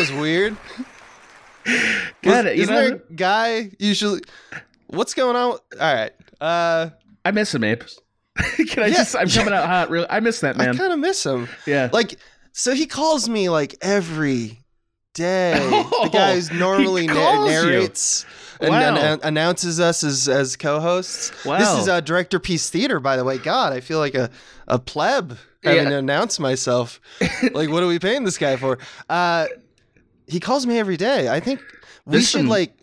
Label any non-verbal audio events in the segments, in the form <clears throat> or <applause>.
Was weird. God, <laughs> Was- isn't know, there a guy usually? What's going on? All right. Uh, I miss him, Abe. <laughs> Can I Yeah, just? I'm yeah. <laughs> coming out hot. Real. I miss that man. I kind of miss him. yeah. Like, so he calls me like every day. Oh, the guy who's normally na- calls you. narrates and, Wow. and announces us as as co-hosts. Wow. This is uh, Director piece Theater, by the way. God, I feel like a a pleb having Yeah. to announce myself. like, what are we paying this guy for? Uh, he calls me every day. I think we There's should some- like.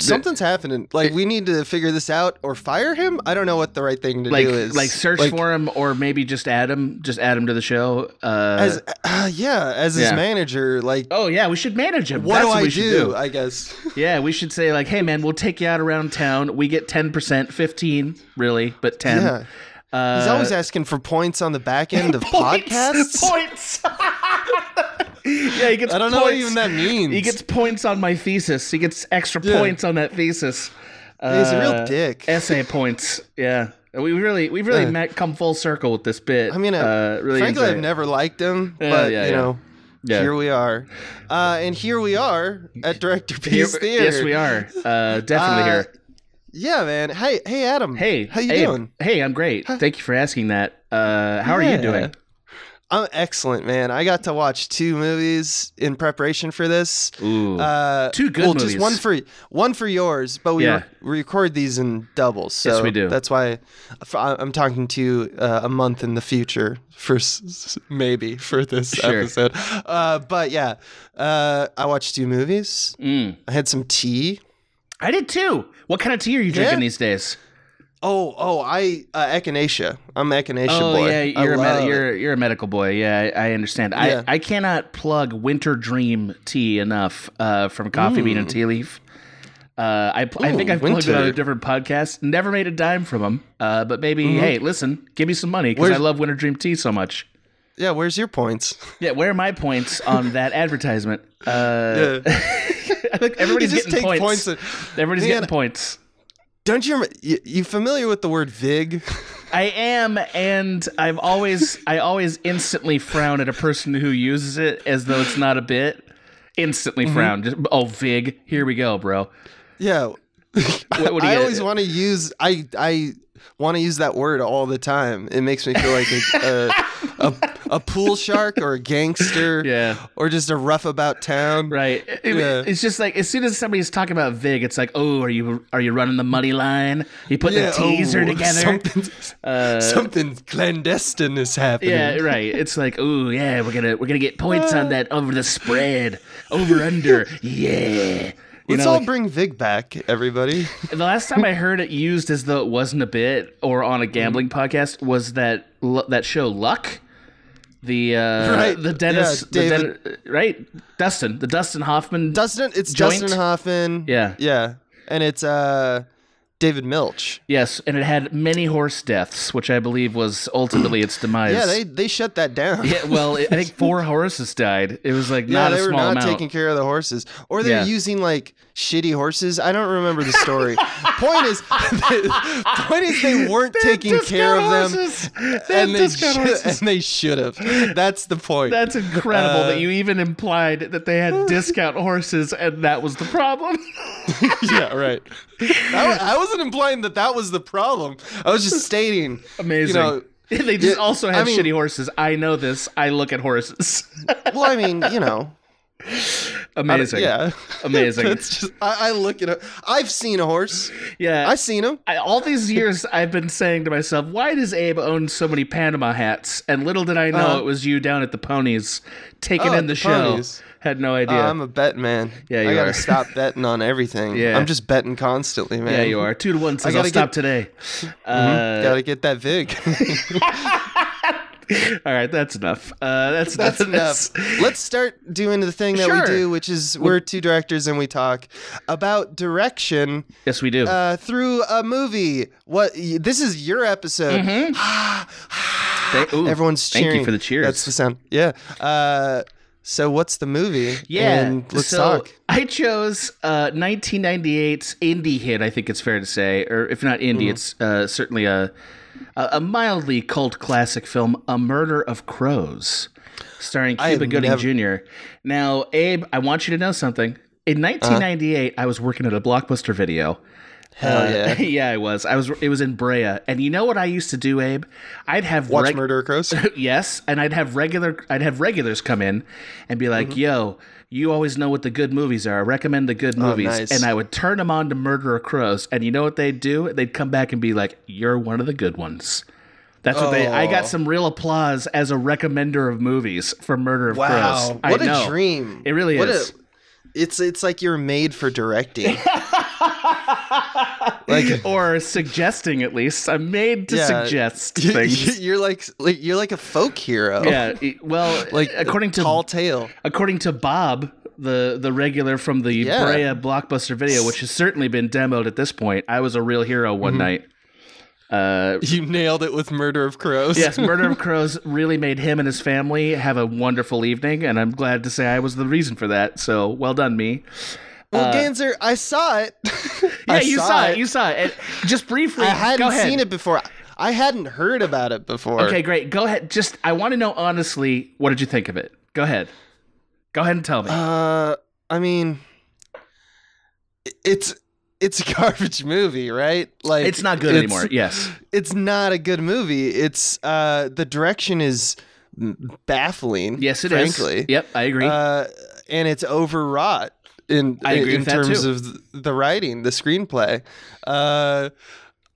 Something's happening. Like we need to figure this out or fire him. I don't know what the right thing to like do is. like search for him or maybe just add him just add him to the show uh as uh, yeah as his Yeah. manager. Like oh yeah we should manage him what That's do what I should do, do, I guess. <laughs> yeah we should say like hey man we'll take you out around town we get 10% 15 really but 10 yeah. Uh, He's always asking for points on the back end of <laughs> points, podcasts. points <laughs> yeah he gets I don't know what even that means. he gets points on my thesis he gets extra Yeah. points on that thesis He's a real Uh, dick. essay <laughs> points yeah we really we've really Yeah. met come full circle with this bit I mean, uh, uh, really frankly, I've it. never liked him, Yeah, but yeah, you yeah. know, Yeah. here we are, uh, and here we are at Director Here- Peace Theater. Yes, we are. Uh, definitely Uh, here. Yeah, man. Hey, hey, Adam. Hey, how you Abe. doing? Hey, I'm great. Thank you for asking that. Uh, how are you doing? I'm excellent, man. I got to watch two movies in preparation for this. Ooh, Uh, Two good well, movies. just one for one for yours, but we, Yeah. re- record these in doubles. So Yes, we do. That's why I'm talking to you uh, a month in the future for s- s- maybe for this Sure. episode. Uh, but yeah, uh, I watched two movies. Mm. I had some tea. I did too. What kind of tea are you drinking Yeah? these days? Oh, oh, I uh, echinacea. I'm echinacea Oh boy. yeah, you're a med- you're you're a medical boy. Yeah, I, I understand. Yeah. I I cannot plug Winter Dream tea enough uh, from Coffee Bean and Tea Leaf. Uh, I pl- I think I've plugged it on a different podcast. Never made a dime from them. Uh, but maybe hey, listen, give me some money because I love Winter Dream tea so much. Yeah, where's your points? <laughs> Yeah, where are my points on that advertisement? Uh, Yeah. <laughs> Think everybody's getting points. points at- Everybody's Man, getting points. Don't you, you you familiar with the word vig? <laughs> I am, and I've always, I always instantly frown at a person who uses it as though it's not a bit. Instantly Mm-hmm. frown. Just, oh, Vig, here we go, bro. Yeah. What, what do you I always want to use I I want to use that word all the time. It makes me feel like a a, a, a pool shark or a gangster Yeah. or just a rough about town. Right. It- Yeah. It's just like as soon as somebody's talking about Vig, it's like, oh, are you are you running the money line? You putting Yeah, a teaser oh, together? Something, Uh, something clandestine is happening. Yeah, right. It's like, oh yeah, we're gonna we're gonna get points on that over the spread, over under. <laughs> Yeah. You Let's know, all like- bring Vig back, everybody. <laughs> The last time I heard it used as though it wasn't a bit or on a gambling Mm-hmm. podcast was that that show Luck. The uh, Right. the Dennis, Yeah, the Den- right, Dustin, the Dustin Hoffman. Dustin, it's Joint? Dustin Hoffman. Yeah. Yeah. And it's uh David Milch. yes, and it had many horse deaths, which I believe was ultimately its demise. Yeah, they they shut that down. Yeah, well, I think <laughs> four horses died. It was like Yeah, not they a were not amount. taking care of the horses, or they're Yeah. using like shitty horses. I don't remember the story. point is, <laughs> point is they weren't taking care of them, and they should, and they should have. That's the point. That's incredible Uh, that you even implied that they had discount horses and that was the problem. <laughs> yeah, right. I, I wasn't implying that that was the problem. I was just stating. Amazing. You know, <laughs> they just Yeah, also I have mean- shitty horses. I know this. I look at horses. well, I mean, you know, <laughs> Amazing. yeah. <laughs> Amazing. That's just. I, I look at it. I've seen a horse. yeah. I've seen him. I, all these <laughs> years, I've been saying to myself, "Why does Abe own so many Panama hats?" And little did I know Uh-huh. it was you down at the Ponies, taking Oh, in the, the show. Ponies. Had no Uh, idea. I'm a bet man. Yeah, you I gotta are. stop betting on everything. Yeah. I'm just betting constantly, man. yeah, you are. Two to one says I I'll gotta stop get- today. Uh, Gotta get that vig. <laughs> all right, that's enough. Uh, that's That's enough. enough. <laughs> Let's start doing the thing that Sure. we do, which is we're two directors and we talk about direction Yes, we do. uh, through a movie. What? This is your episode. <sighs> <sighs> Thank- ooh, Everyone's thank cheering. you for the cheers. That's the sound. Yeah. Uh, so what's the movie? Yeah, And let's so talk. I chose uh, 1998's indie hit. I think it's fair to say, or if not indie, Mm-hmm. it's uh, certainly a, a a mildly cult classic film, A Murder of Crows. starring Cuba Gooding never- Jr. Now, Abe, I want you to know something. In Uh-huh. 1998, I was working at a blockbuster video. Hell Uh, yeah. <laughs> yeah, I was. I was. It was in Brea, and you know what I used to do, Abe? I'd have Watch reg- Murder Crows. <laughs> yes, and I'd have regular. I'd have regulars come in and be Mm-hmm. like, "Yo, you always know what the good movies are. I recommend the good oh, movies." Oh, nice. And I would turn them on to Murder of Crows, and you know what they'd do? They'd come back and be like, "You're one of the good ones." That's what they. I got Oh. some real applause as a recommender of movies for Murder of Crows. Wow, I what a know. dream! It really What is. A, it's it's like you're made for directing. <laughs> <laughs> like or suggesting at least. I'm made to Yeah. suggest <laughs> things. you're like like you're like a folk hero. yeah. Well, <laughs> like according to tall tale. according to Bob, the the regular from the Yeah. Brea blockbuster video, which has certainly been demoed at this point, I was a real hero one Mm-hmm. night. Uh, You nailed it with Murder of Crows. yes, Murder of Crows really made him and his family have a wonderful evening, and I'm glad to say I was the reason for that. So well done, me. Well, Ganser, I saw it. <laughs> Yeah, you saw, it. You saw it. Just briefly, I hadn't seen it before. I hadn't heard about it before. Okay, great. Go ahead. Just I want to know honestly, what did you think of it? Go ahead. Go ahead and tell me. Uh, I mean, it's it's a <laughs> garbage movie, right? Like it's not good it's- anymore. Yes. It's not a good movie. It's uh, the direction is baffling. Yes, it is. frankly. Yep, I agree. Uh, and it's overwrought in in, terms of the writing, the screenplay. Uh,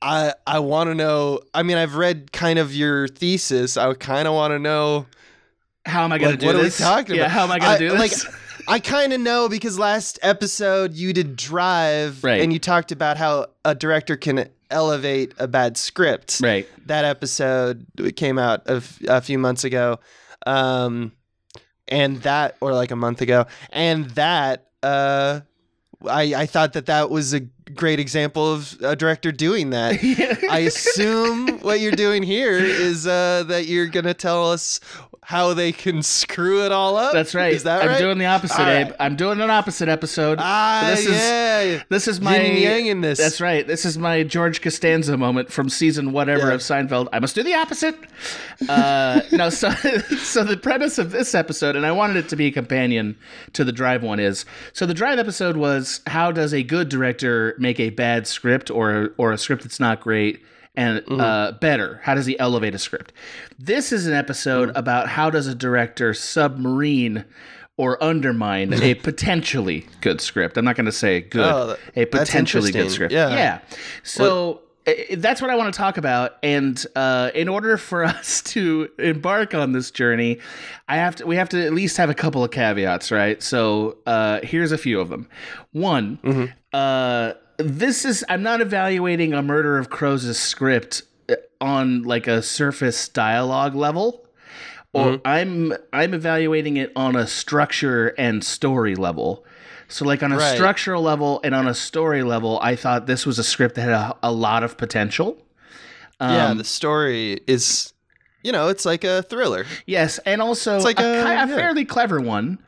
I I want to know. I mean, I've read kind of your thesis. I kind of want to know. how am I going Like, to do what this? are we talking yeah, about? how am I going to do this? Like. <laughs> I kind of know because last episode you did Drive, Right. and you talked about how a director can elevate a bad script. right. That episode came out a, f- a few months ago, um, and that, or like a month ago, and that, uh, I I thought that that was a great example of a director doing that. <laughs> I assume what you're doing here is uh, that you're gonna tell us how they can screw it all up. That's right. Is that I'm right? doing the opposite, All Abe. right. I'm doing an opposite episode. Ah, this is yeah. this is my Yin and yang in this. That's right. This is my George Costanza moment from season whatever Yeah. of Seinfeld. I must do the opposite. Uh, no, so <laughs> so the premise of this episode, and I wanted it to be a companion to the Drive one, is so the Drive episode was how does a good director make a bad script or or a script that's not great and Mm-hmm. uh, better? How does he elevate a script? This is an episode Mm-hmm. about how does a director submarine or undermine a <laughs> potentially good script. I'm not going to say good, Oh, that- a potentially good script. Yeah. yeah. So i- that's what I want to talk about. And uh, in order for <laughs> us to embark on this journey, I have to. We have to at least have a couple of caveats, right? So uh, here's a few of them. One. Mm-hmm. Uh, this is I'm not evaluating a Murder of Crows' script uh, on like a surface dialogue level or I'm I'm evaluating it on a structure and story level. So like on a Right. structural level and on a story level, I thought this was a script that had a, a lot of potential. yeah, Um, the story is, you know, it's like a thriller. Yes, and also it's like a, a- a yeah. fairly clever one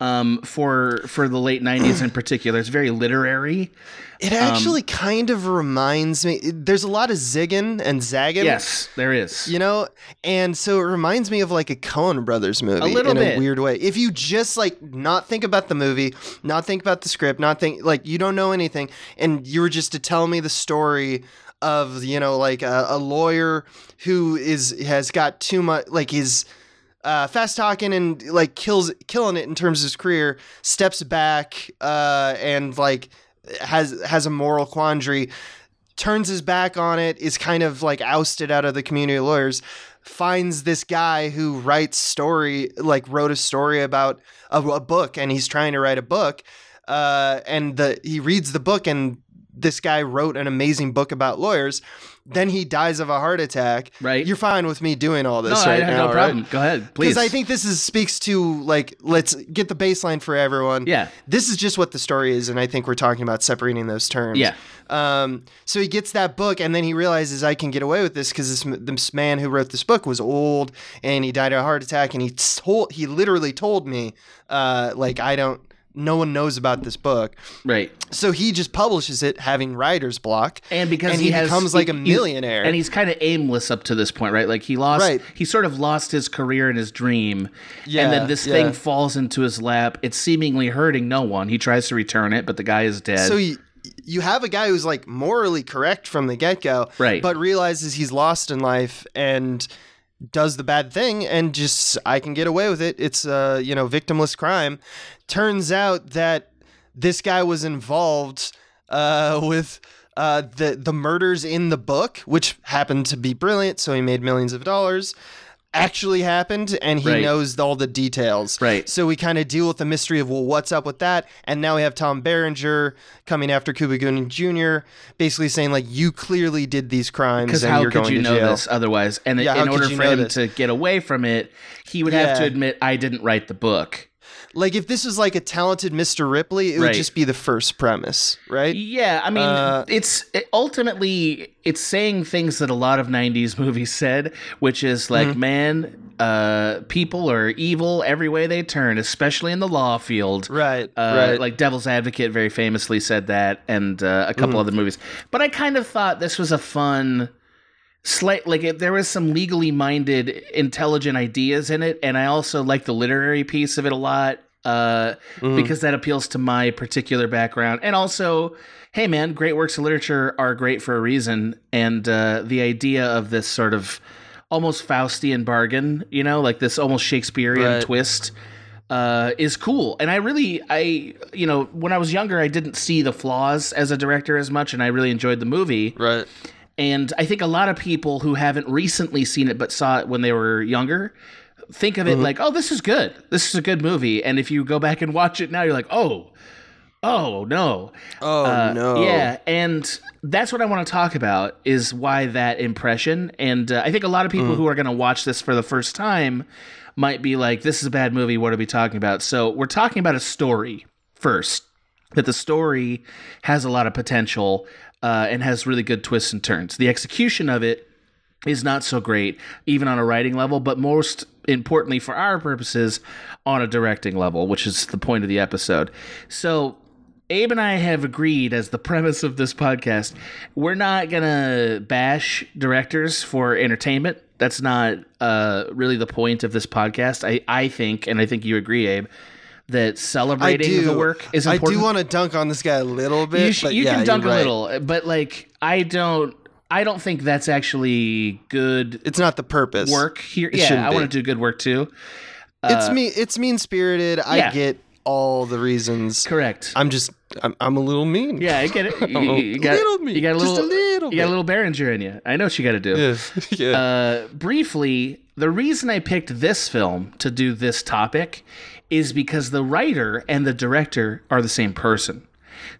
um, for for the late '90s in <clears throat> particular. It's very literary. It actually kind of reminds me. There's a lot of zigging and zagging. Yes, there is. You know, and so it reminds me of like a Coen Brothers movie a little in bit. a weird way. If you just like not think about the movie, not think about the script, not think like you don't know anything, and you were just to tell me the story of you know like a, a lawyer who is has got too much like his uh, fast talking and like kills killing it in terms of his career, steps back uh, and like has has a moral quandary, turns his back on it, is kind of like ousted out of the community of lawyers, finds this guy who writes story like wrote a story about a, a book and he's trying to write a book, uh, and the he reads the book and this guy wrote an amazing book about lawyers. Then he dies of a heart attack. Right. You're fine with me doing all no, this I right have now, no problem. right? Go ahead, please. Because I think this is speaks to like let's get the baseline for everyone. Yeah. This is just what the story is, and I think we're talking about separating those terms. Yeah. Um. So he gets that book, and then he realizes I can get away with this because this this man who wrote this book was old, and he died of a heart attack, and he told he literally told me, uh, like I don't no one knows about this book. Right. So he just publishes it having writer's block. And because and he, he, has, becomes like a millionaire. and he's kind of aimless up to this point, right? Like he lost, Right. he sort of lost his career and his dream, and then this yeah. thing falls into his lap. It's seemingly hurting no one. He tries to return it, but the guy is dead. so you, you have a guy who's like morally correct from the get-go Right. but realizes he's lost in life and does the bad thing and just i can get away with it. It's uh you know victimless crime. Turns out that this guy was involved uh with uh, the the murders in the book, which happened to be brilliant, so he made millions of dollars, actually happened, and he Right. knows all the details. Right. So we kind of deal with the mystery of well, what's up with that? And now we have Tom Berenger coming after Cuba Gooding Jr., basically saying like, you clearly did these crimes, because and how you're could going you to know jail. this otherwise? And Yeah, in order for him this? to get away from it, he would have to admit, "I didn't write the book." Like if this was like a talented Mr. Ripley, it would just be the first premise, right? Yeah, I mean, Uh, it's it, ultimately it's saying things that a lot of '90s movies said, which is like, Mm-hmm. man, uh, people are evil every way they turn, especially in the law field. Right. Uh, right. Like Devil's Advocate very famously said that, and uh, a Mm-hmm. couple other movies. But I kind of thought this was a fun, slight like it, there was some legally minded, intelligent ideas in it, and I also like the literary piece of it a lot uh, Mhm. because that appeals to my particular background, and also. Hey man, great works of literature are great for a reason, and uh, the idea of this sort of almost Faustian bargain, you know, like this almost Shakespearean Right. twist, uh, is cool. And I really, I, you know, when I was younger, I didn't see the flaws as a director as much, and I really enjoyed the movie. right. And I think a lot of people who haven't recently seen it but saw it when they were younger think of it Mm-hmm. like, oh, this is good. This is a good movie. And if you go back and watch it now, you're like, oh, oh no. Oh Uh, no. Yeah, and that's what I want to talk about is why that impression. And uh, I think a lot of Mm. people who are going to watch this for the first time might be like, "This is a bad movie. What are we talking about?" So we're talking about a story first. That the story has a lot of potential uh, and has really good twists and turns. The execution of it is not so great, even on a writing level, but most importantly for our purposes, on a directing level, which is the point of the episode. So, Abe and I have agreed, as the premise of this podcast, we're not gonna bash directors for entertainment. That's not uh, really the point of this podcast. I, I think, and I think you agree, Abe, that I celebrating the work is important. I do want to dunk on this guy a little bit. you, sh- but you yeah, can dunk you're a little, but like I don't. I don't think that's actually good It's not the purpose. work here. It yeah, I want to do good work too. It's Uh, me. It's mean spirited. I yeah. get all the reasons. Correct. I'm just. I'm, I'm a little mean. yeah, I get it. <laughs> You, you got, little mean. you got a little, just a little. you got a little Berenger in you. I know what you got to do. Yeah. <laughs> yeah. Uh, briefly, the reason I picked this film to do this topic is because the writer and the director are the same person.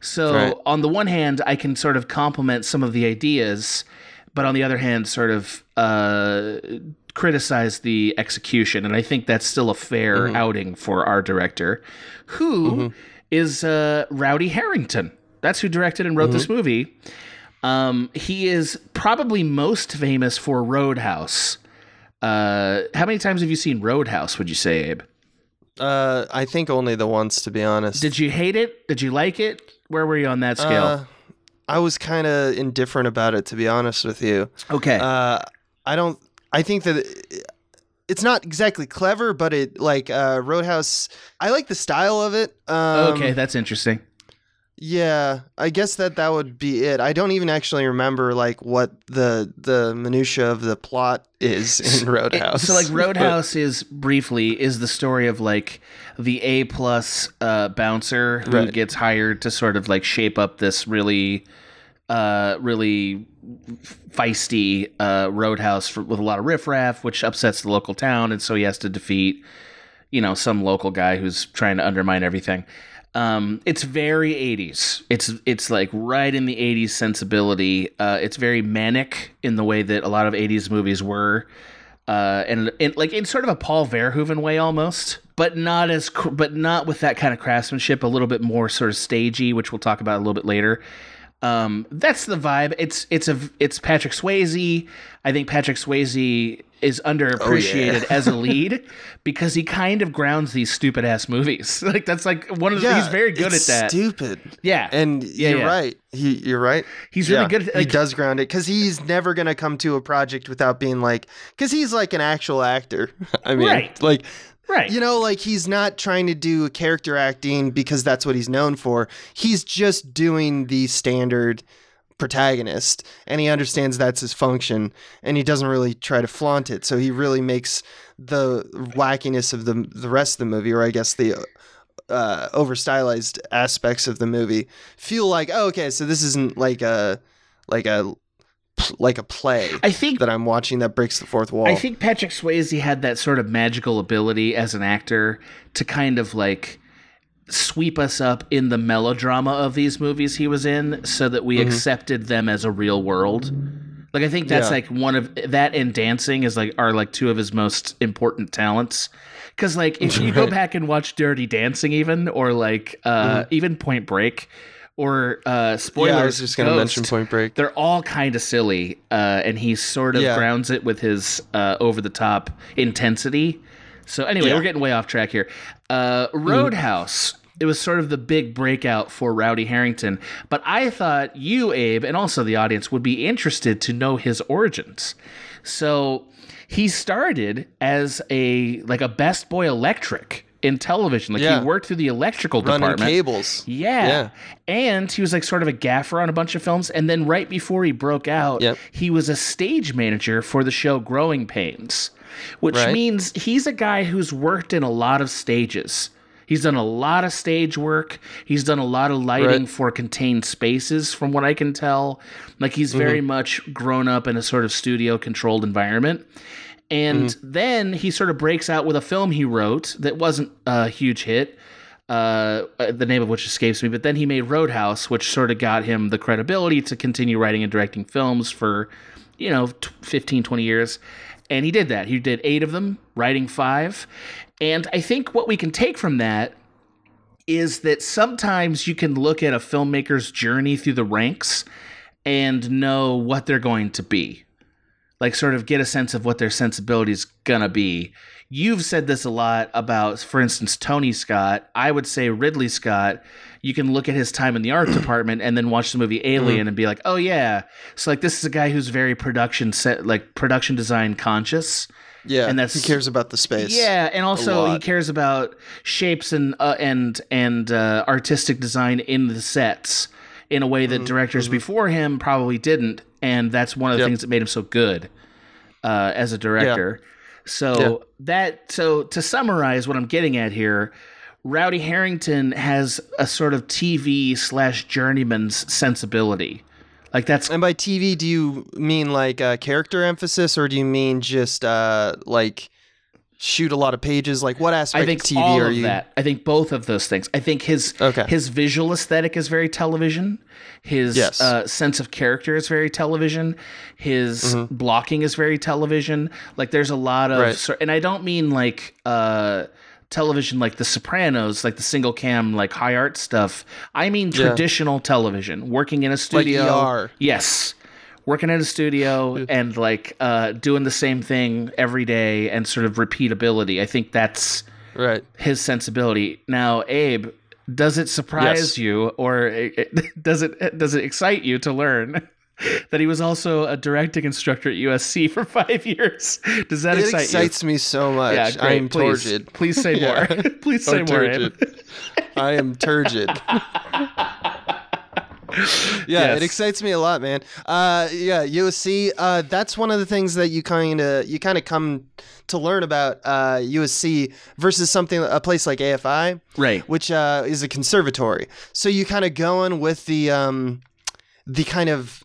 So, Right. on the one hand, I can sort of compliment some of the ideas, but on the other hand, sort of uh, criticize the execution. And I think that's still a fair outing for our director, who is uh, Rowdy Herrington. That's who directed and wrote this movie. Um, he is probably most famous for Roadhouse. Uh, how many times have you seen Roadhouse? Would you say, Abe? Uh, I think only the once, to be honest. Did you hate it? Did you like it? Where were you on that scale? Uh, I was kind of indifferent about it, to be honest with you. okay. Uh, I don't. I think that it, it's not exactly clever, but it like uh, Roadhouse. I like the style of it. Um, okay, that's interesting. Yeah, I guess that that would be it. I don't even actually remember like what the the minutia of the plot is in Roadhouse. So, like, <laughs> Roadhouse is briefly is the story of like the A plus uh, bouncer who Right. gets hired to sort of like shape up this really, uh, really feisty uh, roadhouse for, with a lot of riffraff, which upsets the local town, and so he has to defeat, you know, some local guy who's trying to undermine everything. Um, it's very 80s. It's it's like right in the 80s sensibility. Uh, it's very manic in the way that a lot of 80s movies were uh, and, and like in sort of a Paul Verhoeven way almost, but not as but not with that kind of craftsmanship. A little bit more sort of stagey, which we'll talk about a little bit later. Um, that's the vibe. It's it's a it's Patrick Swayze. I think Patrick Swayze is oh, underappreciated as a <laughs> lead because he kind of grounds these stupid ass movies. <laughs> Like that's like one of the, yeah, he's very good at that. Stupid. yeah, And Yeah, you're yeah. right. He, you're right. he's really Yeah, good. At, he does ground it because he's never gonna come to a project without being like, because he's like an actual actor. <laughs> I mean, Right. like right. you know, like he's not trying to do character acting because that's what he's known for. He's just doing the standard protagonist, and he understands that's his function, and he doesn't really try to flaunt it. So he really makes the wackiness of the the rest of the movie, or I guess the uh, over stylized aspects of the movie feel like oh, okay so this isn't like a like a like a play I think that i'm watching that breaks the fourth wall I think Patrick Swayze had that sort of magical ability as an actor to kind of like sweep us up in the melodrama of these movies he was in so that we accepted them as a real world. Like I think that's Yeah. like one of that and dancing is like are like two of his most important talents. Cuz like if you go back and watch Dirty Dancing even or like uh even Point Break or uh spoilers yeah i was just gonna mention point break they're all kind of silly uh, and he sort of Yeah. grounds it with his uh, over the top intensity so anyway Yeah. we're getting way off track here uh, roadhouse it was sort of the big breakout for rowdy herrington but i thought you abe and also the audience would be interested to know his origins so he started as a like a best boy electric in television like Yeah. he worked through the electrical running department cables yeah. Yeah. And he was like sort of a gaffer on a bunch of films. And then right before he broke out, Yep. he was a stage manager for the show Growing Pains, which Right. means he's a guy who's worked in a lot of stages. He's done a lot of stage work. He's done a lot of lighting Right. for contained spaces, from what I can tell. Like he's very mm-hmm. much grown up in a sort of studio controlled environment. And mm-hmm. then he sort of breaks out with a film he wrote that wasn't a huge hit, uh, uh, the name of which escapes me. But then he made Roadhouse, which sort of got him the credibility to continue writing and directing films for, you know, t- 15, 20 years. And he did that. He did eight of them, writing five. And I think what we can take from that is that sometimes you can look at a filmmaker's journey through the ranks and know what they're going to be like sort of get a sense of what their sensibility is gonna be. You've said this a lot about, for instance, Tony Scott. I would say Ridley Scott. You can look at his time in the art <clears throat> department and then watch the movie Alien mm. and be like, oh yeah. So like this is a guy who's very production set, like production design conscious. Yeah And that's- he cares about the space Yeah, and also he cares about shapes and uh, and and uh, artistic design in the sets in a way Mm-hmm, that directors before him probably didn't, and that's one of the Yep. things that made him so good uh, as a director. So Yeah. that so to summarize what I'm getting at here, Rowdy Herrington has a sort of TV slash journeyman's sensibility. Like that's And by TV, do you mean like uh, character emphasis, or do you mean just uh, like shoot a lot of pages? Like what aspect I think of TV all are of you? that. I think both of those things. I think his Okay. his visual aesthetic is very television. His Yes. uh, sense of character is very television. His blocking is very television. Like there's a lot of, Mm-hmm. Right. and I don't mean like uh, television like The Sopranos, like the single cam, like high art stuff. I mean Yeah. traditional television, working in a studio. Like ER. Yes. Working in a studio and like uh, doing the same thing every day and sort of repeatability. I think that's Right. his sensibility. Now, Abe, does it surprise Yes. you or it- <laughs> does it does it excite you to learn <laughs> that he was also a directing instructor at USC <laughs> for five years? Does that It excite excites me so much. Yeah, great. I'm please, turgid. please say <laughs> more. Yeah. please say more. Turgid. I am turgid. yeah, Yes. it excites me a lot, man. Uh, yeah, USC. Uh, that's one of the things that you kind of you kind of come to learn about uh, USC versus something a place like AFI, Right. which uh, is a conservatory. So you kind of go in with the um, the kind of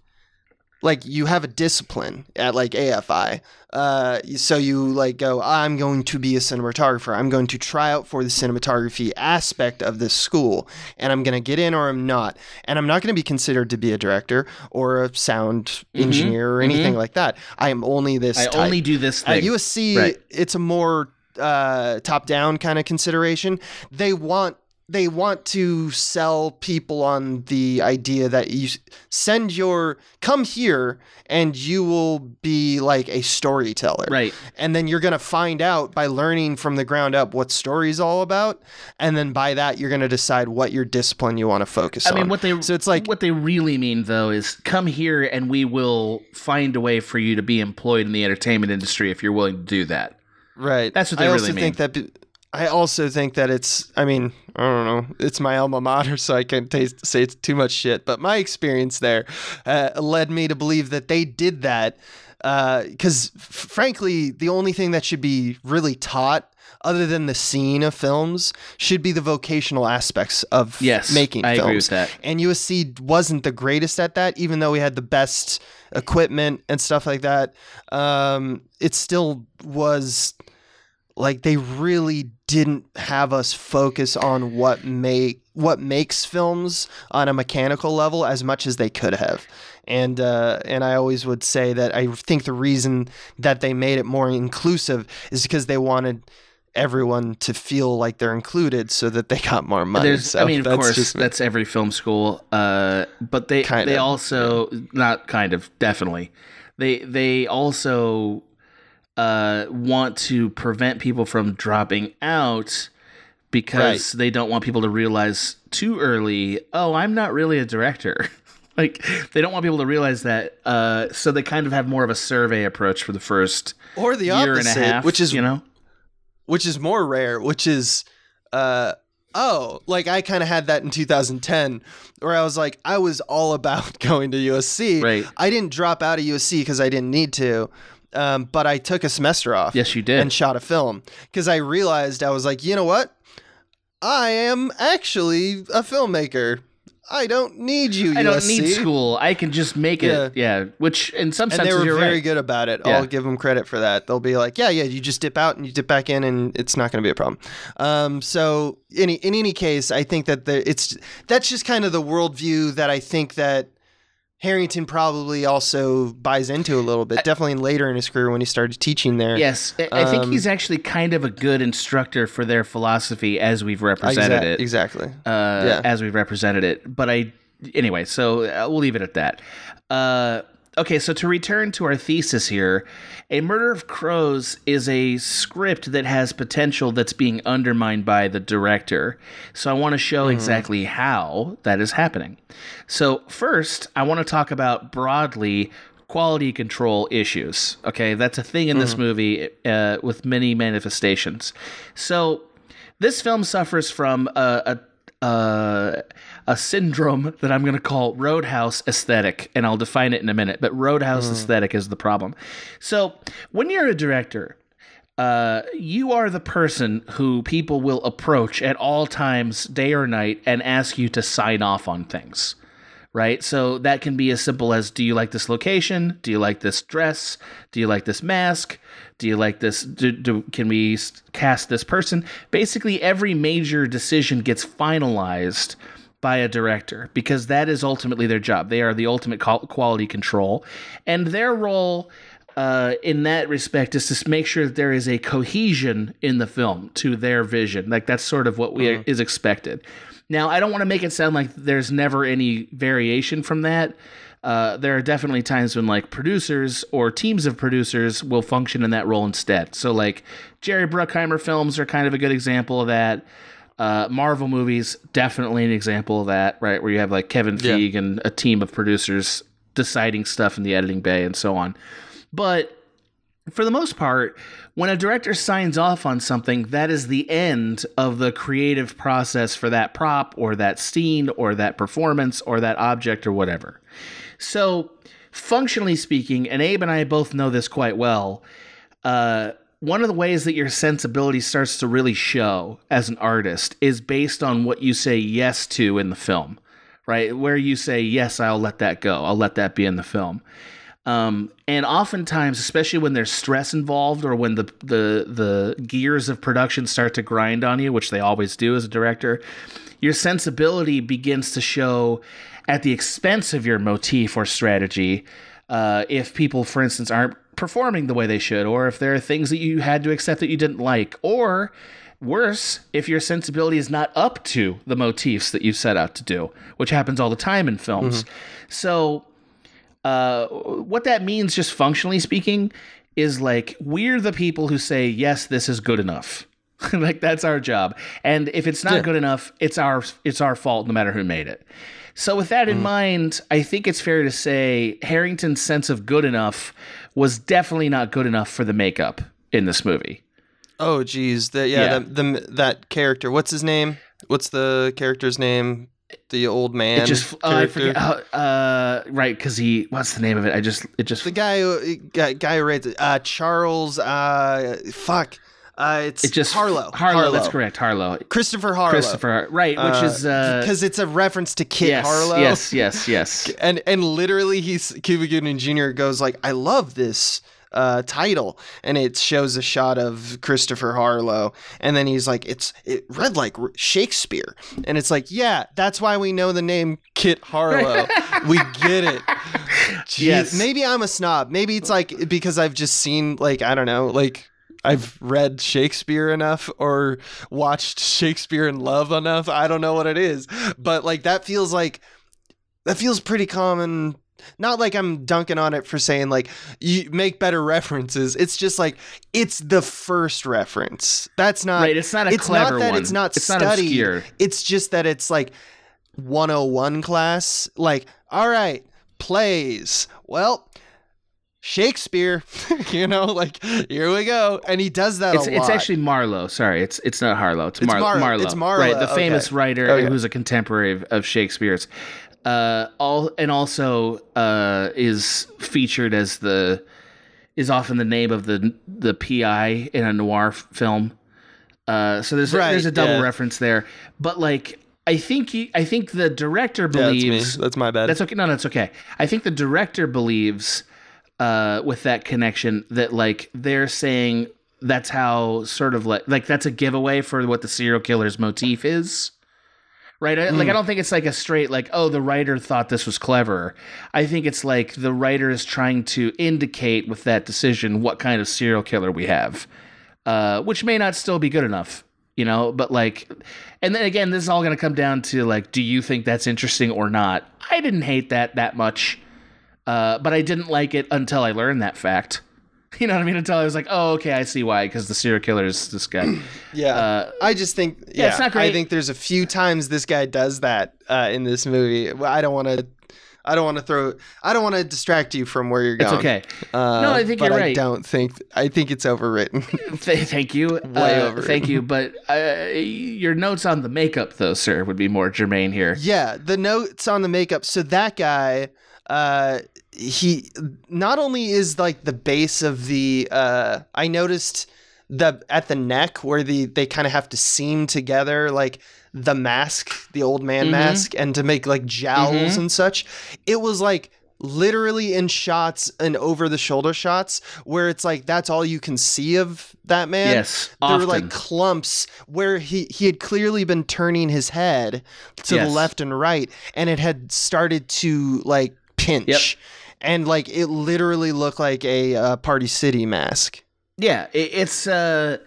like you have a discipline at like AFI. Uh, so you like go, I'm going to be a cinematographer. I'm going to try out for the cinematography aspect of this school, and I'm going to get in or I'm not. And I'm not going to be considered to be a director or a sound engineer or anything like that. I am only this. Mm-hmm. I type. only do this At thing. USC, Right. it's a more uh, top-down kind of consideration. They want they want to sell people on the idea that you send your come here and you will be like a storyteller Right. and then you're going to find out by learning from the ground up what story's all about and then by that you're going to decide what your discipline you want to focus I on mean, what they so it's like what they really mean though is come here and we will find a way for you to be employed in the entertainment industry if you're willing to do that. right That's what they I really also mean. think that be- I also think that it's I mean I don't know it's my alma mater <laughs> so I can't taste, say it's too much shit but my experience there uh, led me to believe that they did that because f- frankly the only thing that should be really taught other than the scene of films should be the vocational aspects of Yes, making I films agree with that. and USC wasn't the greatest at that, even though we had the best equipment and stuff like that. Um, it still was like they really didn't have us focus on what make what makes films on a mechanical level as much as they could have. And uh, and I always would say that I think the reason that they made it more inclusive is because they wanted everyone to feel like they're included so that they got more money. So I mean, of that's course, that's every film school. Uh, but they Kind they of, also not kind of definitely they they also uh, want to prevent people from dropping out because they don't want people to realize too early. Oh, I'm not really a director. <laughs> like they don't want people to realize that. Uh, so they kind of have more of a survey approach for the first or the year opposite, and a half, which is you know. which is more rare, which is uh oh, like I kind of had that in 2010 where I was like I was all <laughs> about going to USC. Right. I didn't drop out of USC because I didn't need to. Um, but I took a semester off Yes, you did. and shot a film because I realized I was like, you know what? I am actually a filmmaker. I don't need you, I don't USC. need school. I can just make it. Yeah. Which in some and they were you're very right. good about it. Yeah. I'll give them credit for that. They'll be like, yeah, yeah, you just dip out and you dip back in, and it's not going to be a problem. Um, so, in in any case, I think that the, it's that's just kind of the worldview that I think that Herrington probably also buys into a little bit. Definitely later in his career when he started teaching there. Yes, I- I think Um, he's actually kind of a good instructor for their philosophy as we've represented Exa- it. exactly. uh, Yeah. as we've represented it. But I, anyway, so uh, we'll leave it at that. Uh, okay, so to return to our thesis here, A Murder of Crows is a script that has potential that's being undermined by the director. So I want to show exactly how that is happening. So, first, I want to talk about broadly quality control issues. Okay, that's a thing in this movie uh, with many manifestations. So, this film suffers from a, a, a, a syndrome that I'm going to call roadhouse aesthetic, and I'll define it in a minute. But roadhouse aesthetic is the problem. So, when you're a director, uh, you are the person who people will approach at all times, day or night, and ask you to sign off on things right? So that can be as simple as do you like this location? Do you like this dress? Do you like this mask? Do you like this? Do, do, can we cast this person? Basically, every major decision gets finalized by a director because that is ultimately their job. They are the ultimate quality control, and their role. Uh, in that respect, is to make sure that there is a cohesion in the film to their vision. Like that's sort of what we is expected. Now, I don't want to make it sound like there's never any variation from that. Uh, there are definitely times when like producers or teams of producers will function in that role instead. So like Jerry Bruckheimer films are kind of a good example of that. Uh, Marvel movies definitely an example of that, right? Where you have like Kevin Yeah. Feige and a team of producers deciding stuff in the editing bay and so on. But for the most part, when a director signs off on something, that is the end of the creative process for that prop or that scene or that performance or that object or whatever. So, functionally speaking, and Abe and I both know this quite well, uh, one of the ways that your sensibility starts to really show as an artist is based on what you say yes to in the film, right? Where you say, yes, I'll let that go, I'll let that be in the film. Um, and oftentimes, especially when there's stress involved or when the, the the gears of production start to grind on you, which they always do as a director, your sensibility begins to show at the expense of your motif or strategy. Uh, if people, for instance, aren't performing the way they should, or if there are things that you had to accept that you didn't like, or worse if your sensibility is not up to the motifs that you set out to do, which happens all the time in films. So, uh, what that means, just functionally speaking, is like we're the people who say, yes, this is good enough. <laughs> like that's our job. And if it's not Yeah. good enough, it's our it's our fault no matter who made it. So with that in mind, I think it's fair to say Herrington's sense of good enough was definitely not good enough for the makeup in this movie. Oh, geez, the, yeah, Yeah. The, the that character. What's his name? What's the character's name? The old man. It just oh, I forget how, uh right cuz he what's the name of it? I just it just The guy guy, guy who writes uh, Charles. Uh, fuck. Uh, it's it just Harlow. Harlow, that's correct. Harlow. Christopher Harlow. Christopher right, which is uh because it's a reference to Kit yes, Harlow. Yes, yes, yes. <laughs> and and literally he's Cuba Gooding Jr. goes like, I love this uh, title, and it shows a shot of Christopher Harlow, and then he's like, it's it read like Shakespeare, and it's like, yeah, that's why we know the name Kit Harlow. <laughs> we get it. Jeez, Yes. maybe I'm a snob. Maybe it's like because I've just seen like I don't know like. I've read Shakespeare enough or watched Shakespeare in Love enough. I don't know what it is, but like that feels like that feels pretty common. Not like I'm dunking on it for saying like you make better references. It's just like it's the first reference. That's not right, it's not a it's clever not that one. it's not it's not obscure. It's just that it's like 101 class. Like, all right, plays. Well, Shakespeare, <laughs> you know, like here we go, and he does that It's, a lot. it's actually Marlowe. Sorry, it's it's not Harlow. It's, It's Mar- Mar- Marlowe. it's Marlowe, Right, the famous writer Okay. who's a contemporary of, of Shakespeare's. Uh, all and also uh, is featured as the is often the name of the the PI in a noir f- film. Uh, so there's a, there's a double yeah. reference there, but like I think he, I think the director yeah, that's believes That's my bad. that's okay. No, that's okay. I think the director believes uh, with that connection that like they're saying that's how sort of like like that's a giveaway for what the serial killer's motif is. Right? I, Like I don't think it's like a straight like oh the writer thought this was clever. I think it's like the writer is trying to indicate with that decision what kind of serial killer we have. Uh, which may not still be good enough, you know, but like and then again this is all going to come down to like do you think that's interesting or not? I didn't hate that that much. Uh, but I didn't like it until I learned that fact. <laughs> You know what I mean? Until I was like, oh, okay, I see why, because the serial killer is this guy. <clears throat> Yeah, Uh, I just think yeah, it's not great. I think there's a few times this guy does that uh, in this movie. I don't want to. I don't want to throw. I don't want to distract you from where you're going. It's okay. Uh, No, I think but you're right. I don't think. I think it's overwritten. <laughs> Th- thank you. <laughs> Way uh, over. Thank you. But uh, your notes on the makeup, though, sir, would be more germane here. yeah, the notes on the makeup. So that guy, uh, he not only is like the base of the. Uh, I noticed the at the neck where the they kind of have to seam together like the mask the old man Mhm. mask and to make like jowls Mhm. and such it was like literally in shots and over the shoulder shots where it's like that's all you can see of that man yes, there often. were like clumps where he he had clearly been turning his head to Yes. the left and right and it had started to like pinch Yep. and like it literally looked like a uh, party city mask yeah, it, it's uh,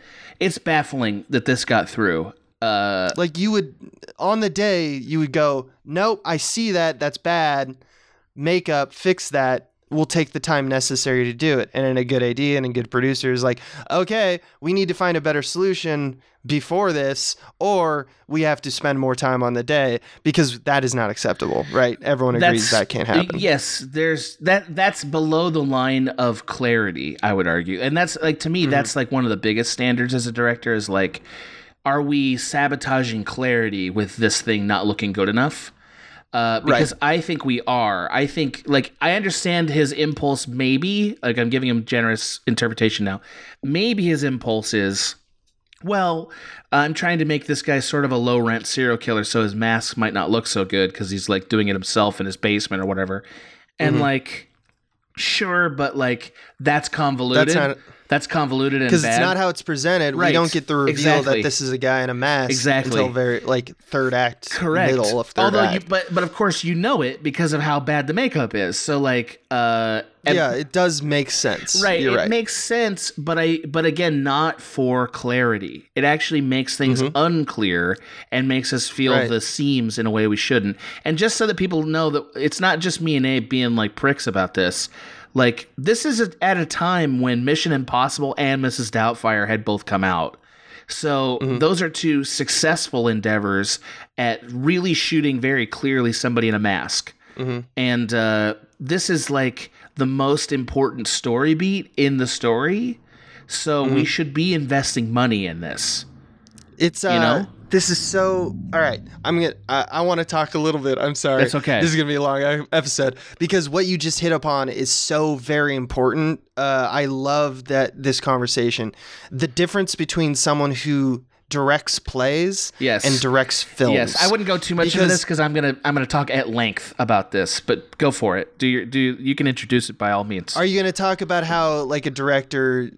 it's baffling that this got through. Uh, like you would on the day you would go nope i see that that's bad makeup fix that we'll take the time necessary to do it and in a good idea and a good producer is like okay we need to find a better solution before this or we have to spend more time on the day because that is not acceptable right everyone agrees that can't happen Yes, there's that. That's below the line of clarity. I would argue, and that's like to me, Mm-hmm. that's like one of the biggest standards as a director is like, are we sabotaging clarity with this thing not looking good enough? Uh, because I think we are. I think like I understand his impulse. Maybe like I'm giving him generous interpretation now. Maybe his impulse is well, I'm trying to make this guy sort of a low rent serial killer, so his mask might not look so good because he's like doing it himself in his basement or whatever. And Mhm. like, sure, but like that's convoluted. That's not- That's convoluted and because it's not how it's presented. Right. We don't get the reveal Exactly. that this is a guy in a mask Exactly. until very like third act, correct. middle of third Although you, act. but but of course you know it because of how bad the makeup is. So like, uh, yeah, it does make sense. right. You're it right. makes sense, but I but again, not for clarity. It actually makes things unclear and makes us feel Mm-hmm. Right. the seams in a way we shouldn't. And just so that people know that it's not just me and Abe being like pricks about this. Like this is a, at a time when Mission Impossible and Mrs. Doubtfire had both come out. So Mm-hmm. those are two successful endeavors at really shooting very clearly somebody in a mask. Mm-hmm. And uh, this is like the most important story beat in the story. So Mm-hmm. we should be investing money in this. It's uh, you know? This is so. All right, I'm gonna. I, I want to talk a little bit. I'm sorry. That's okay. This is gonna be a long episode because what you just hit upon is so very important. Uh, I love that this conversation. The difference between someone who directs plays, Yes. and directs films. Yes, I wouldn't go too much into this because I'm gonna I'm gonna talk at length about this. But go for it. Do your do you can introduce it by all means. Are you gonna talk about how like a director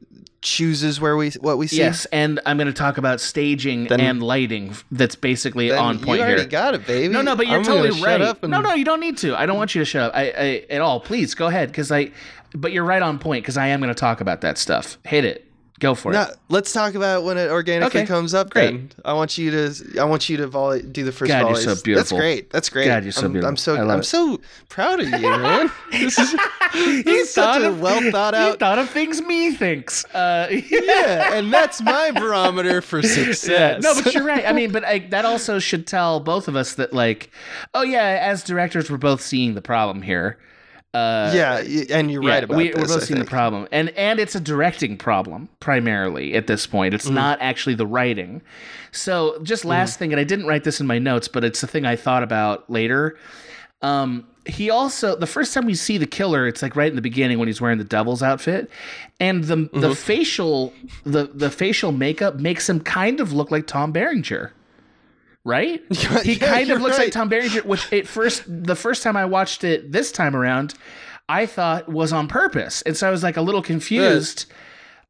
chooses where we what we see? yes, and I'm gonna talk about staging Then- and lighting. That's basically on point you already here. got it, baby. No, no, but you're I'm totally shut right. up and- No, no, you don't need to. I don't want you to shut up. I, I at all. Please go ahead, because I. But you're right on point because I am going to talk about that stuff. Hit it. Go for No, it. let's talk about when it organically Okay, comes up. great. Then I want you to, I want you to volley, do the first God, you're volleys. so That's great. That's great. God, you're so I'm, beautiful. I'm so, I it. so proud of you, man. <laughs> this is, is such thought a of- well thought out. thought of things me thinks. Uh, <laughs> yeah, and that's my barometer for <laughs> success. No, but you're right. I mean, but I, that also should tell both of us that, like, oh yeah, as directors, we're both seeing the problem here. Uh, yeah, and you're yeah, right about we, this. we're both I seeing the problem, and and it's a directing problem primarily at this point. It's not actually the writing. So, just last thing, and I didn't write this in my notes, but it's a thing I thought about later. Um, he also the first time we see the killer, it's like right in the beginning when he's wearing the devil's outfit, and the Mm-hmm. the facial the the facial makeup makes him kind of look like Tom Berenger. Right? <laughs> he yeah, kind of looks like. Tom Berenger, which at first the first time I watched it this time around, I thought was on purpose. And so I was like a little confused.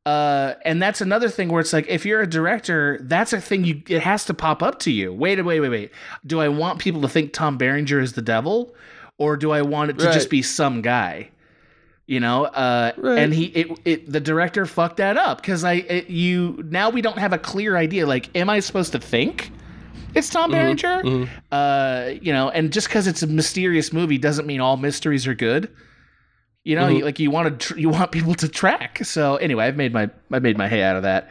Uh, and that's another thing where it's like if you're a director, that's a thing you it has to pop up to you. Wait, wait, wait, wait. Do I want people to think Tom Berenger is the devil, or do I want it to just be some guy? You know, uh, Right. and he it, it the director fucked that up because I it, you now we don't have a clear idea. Like, am I supposed to think it's Tom Berenger? Uh, you know, and just because it's a mysterious movie doesn't mean all mysteries are good. You know, you, like you want to tr- you want people to track. So anyway, I've made my I made my hay out of that.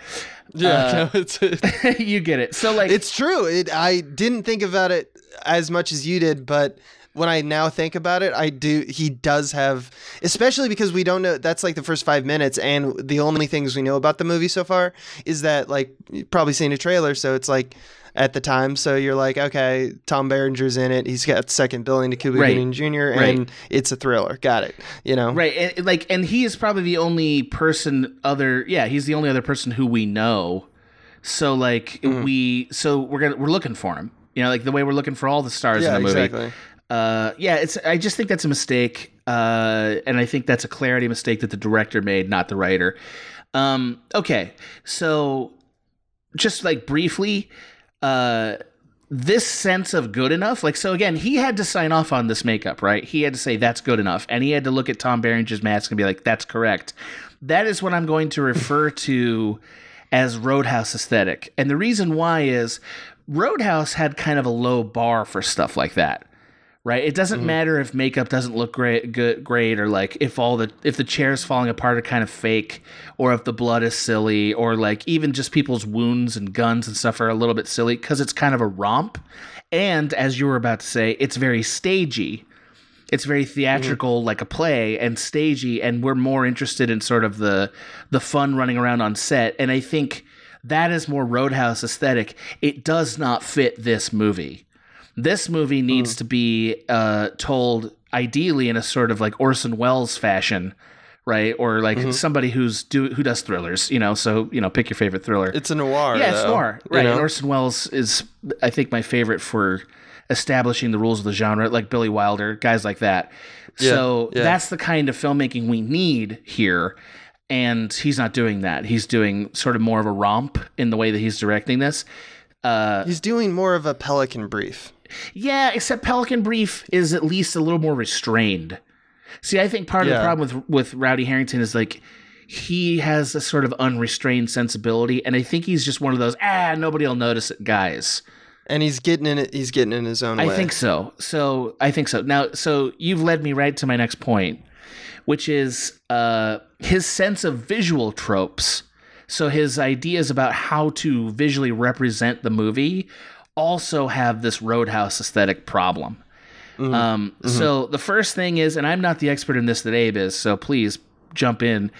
Yeah, Uh, no, it's <laughs> you get it. So like it's true. It I didn't think about it as much as you did, but when I now think about it, I do. He does have, especially because we don't know. That's like the first five minutes, and the only things we know about the movie so far is that like you've probably seen a trailer, so it's like at the time. So you're like, okay, Tom Berenger's in it. He's got second billing to Cuba Right. Gooding Jr. Right. and it's a thriller. Got it. You know, right and, like and he is probably the only person other yeah he's the only other person who we know so like Mm. we so we're gonna we're looking for him you know like the way we're looking for all the stars Yeah, in the movie exactly. uh yeah it's i just think that's a mistake uh and i think that's a clarity mistake that the director made not the writer um okay so just like briefly uh this sense of good enough? Like so again he had to sign off on this makeup right? He had to say that's good enough. And he had to look at tom Berenger's mask and be like that's correct. That is what i'm going to refer <laughs> to as roadhouse aesthetic. And the reason why is roadhouse had kind of a low bar for stuff like that right? It doesn't mm-hmm. matter if makeup doesn't look great good great or like if all the if the chairs falling apart are kind of fake or if the blood is silly or like even just people's wounds and guns and stuff are a little bit silly because it's kind of a romp. And as you were about to say it's very stagey. It's very mm-hmm. theatrical like a play and stagey and we're more interested in sort of the the fun running around on set. And i think that is more roadhouse aesthetic. It does not fit this movie this movie needs to be uh, told ideally in a sort of like Orson Welles fashion, right? Or like somebody who's do who does thrillers, you know. So you know, pick your favorite thriller. It's a noir. yeah, it's though, noir, you right? know? Orson Welles is, I think, my favorite for establishing the rules of the genre, like Billy Wilder, guys like that. Yeah, so yeah. that's the kind of filmmaking we need here. And he's not doing that. He's doing sort of more of a romp in the way that he's directing this. Uh, He's doing more of a Pelican Brief. Yeah, except Pelican Brief is at least a little more restrained. See, I think part of the problem with with Rowdy Herrington is like he has a sort of unrestrained sensibility, and I think he's just one of those ah nobody will notice it guys. And he's getting in it. He's getting in his own I way. think so. So I think so. Now, so you've led me right to my next point, which is uh, his sense of visual tropes. So his ideas about how to visually represent the movie also have this roadhouse aesthetic problem. Um, So the first thing is, and I'm not the expert in this that Abe is, so please jump in.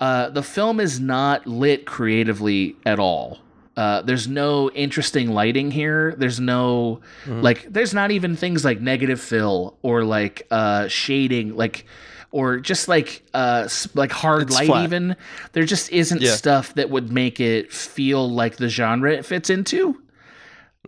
Uh, the film is not lit creatively at all. Uh, there's no interesting lighting here. There's no like. There's not even things like negative fill or like uh, shading, like or just like uh like hard It's light. flat. Even there just isn't Yeah. stuff that would make it feel like the genre it fits into.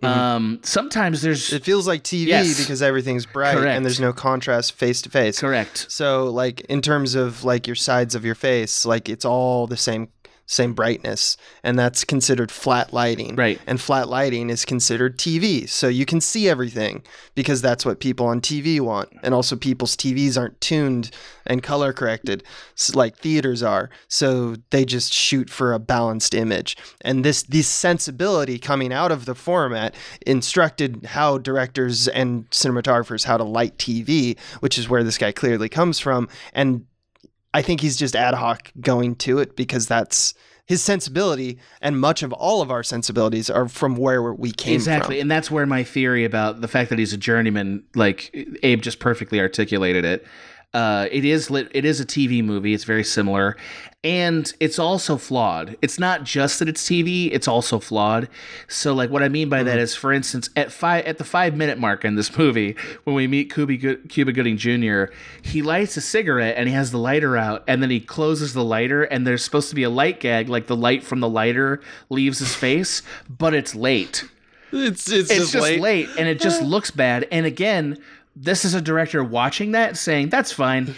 Um, sometimes there's It feels like TV Yes. because everything's bright Correct. and there's no contrast face to face. correct. So like in terms of like your sides of your face, like it's all the same same brightness and that's considered flat lighting. Right. And flat lighting is considered TV. So you can see everything because that's what people on TV want. And also people's TVs aren't tuned and color corrected like theaters are. So they just shoot for a balanced image. And this this sensibility coming out of the format instructed how directors and cinematographers how to light TV, which is where this guy clearly comes from. And I think he's just ad hoc going to it because that's his sensibility, and much of all of our sensibilities are from where we came exactly from. and that's where my theory about the fact that he's a journeyman like abe just perfectly articulated it uh, it is lit, it is a TV movie. It's very similar, and it's also flawed. It's not just that it's TV; it's also flawed. So, like, what I mean by that is, for instance, at five at the five minute mark in this movie, when we meet Cuba, Good- Cuba Gooding Jr., he lights a cigarette and he has the lighter out, and then he closes the lighter, and there's supposed to be a light gag, like the light from the lighter leaves his face, but it's late It's it's, it's just late. and it just <laughs> looks bad. And again, this is a director watching that saying, that's fine.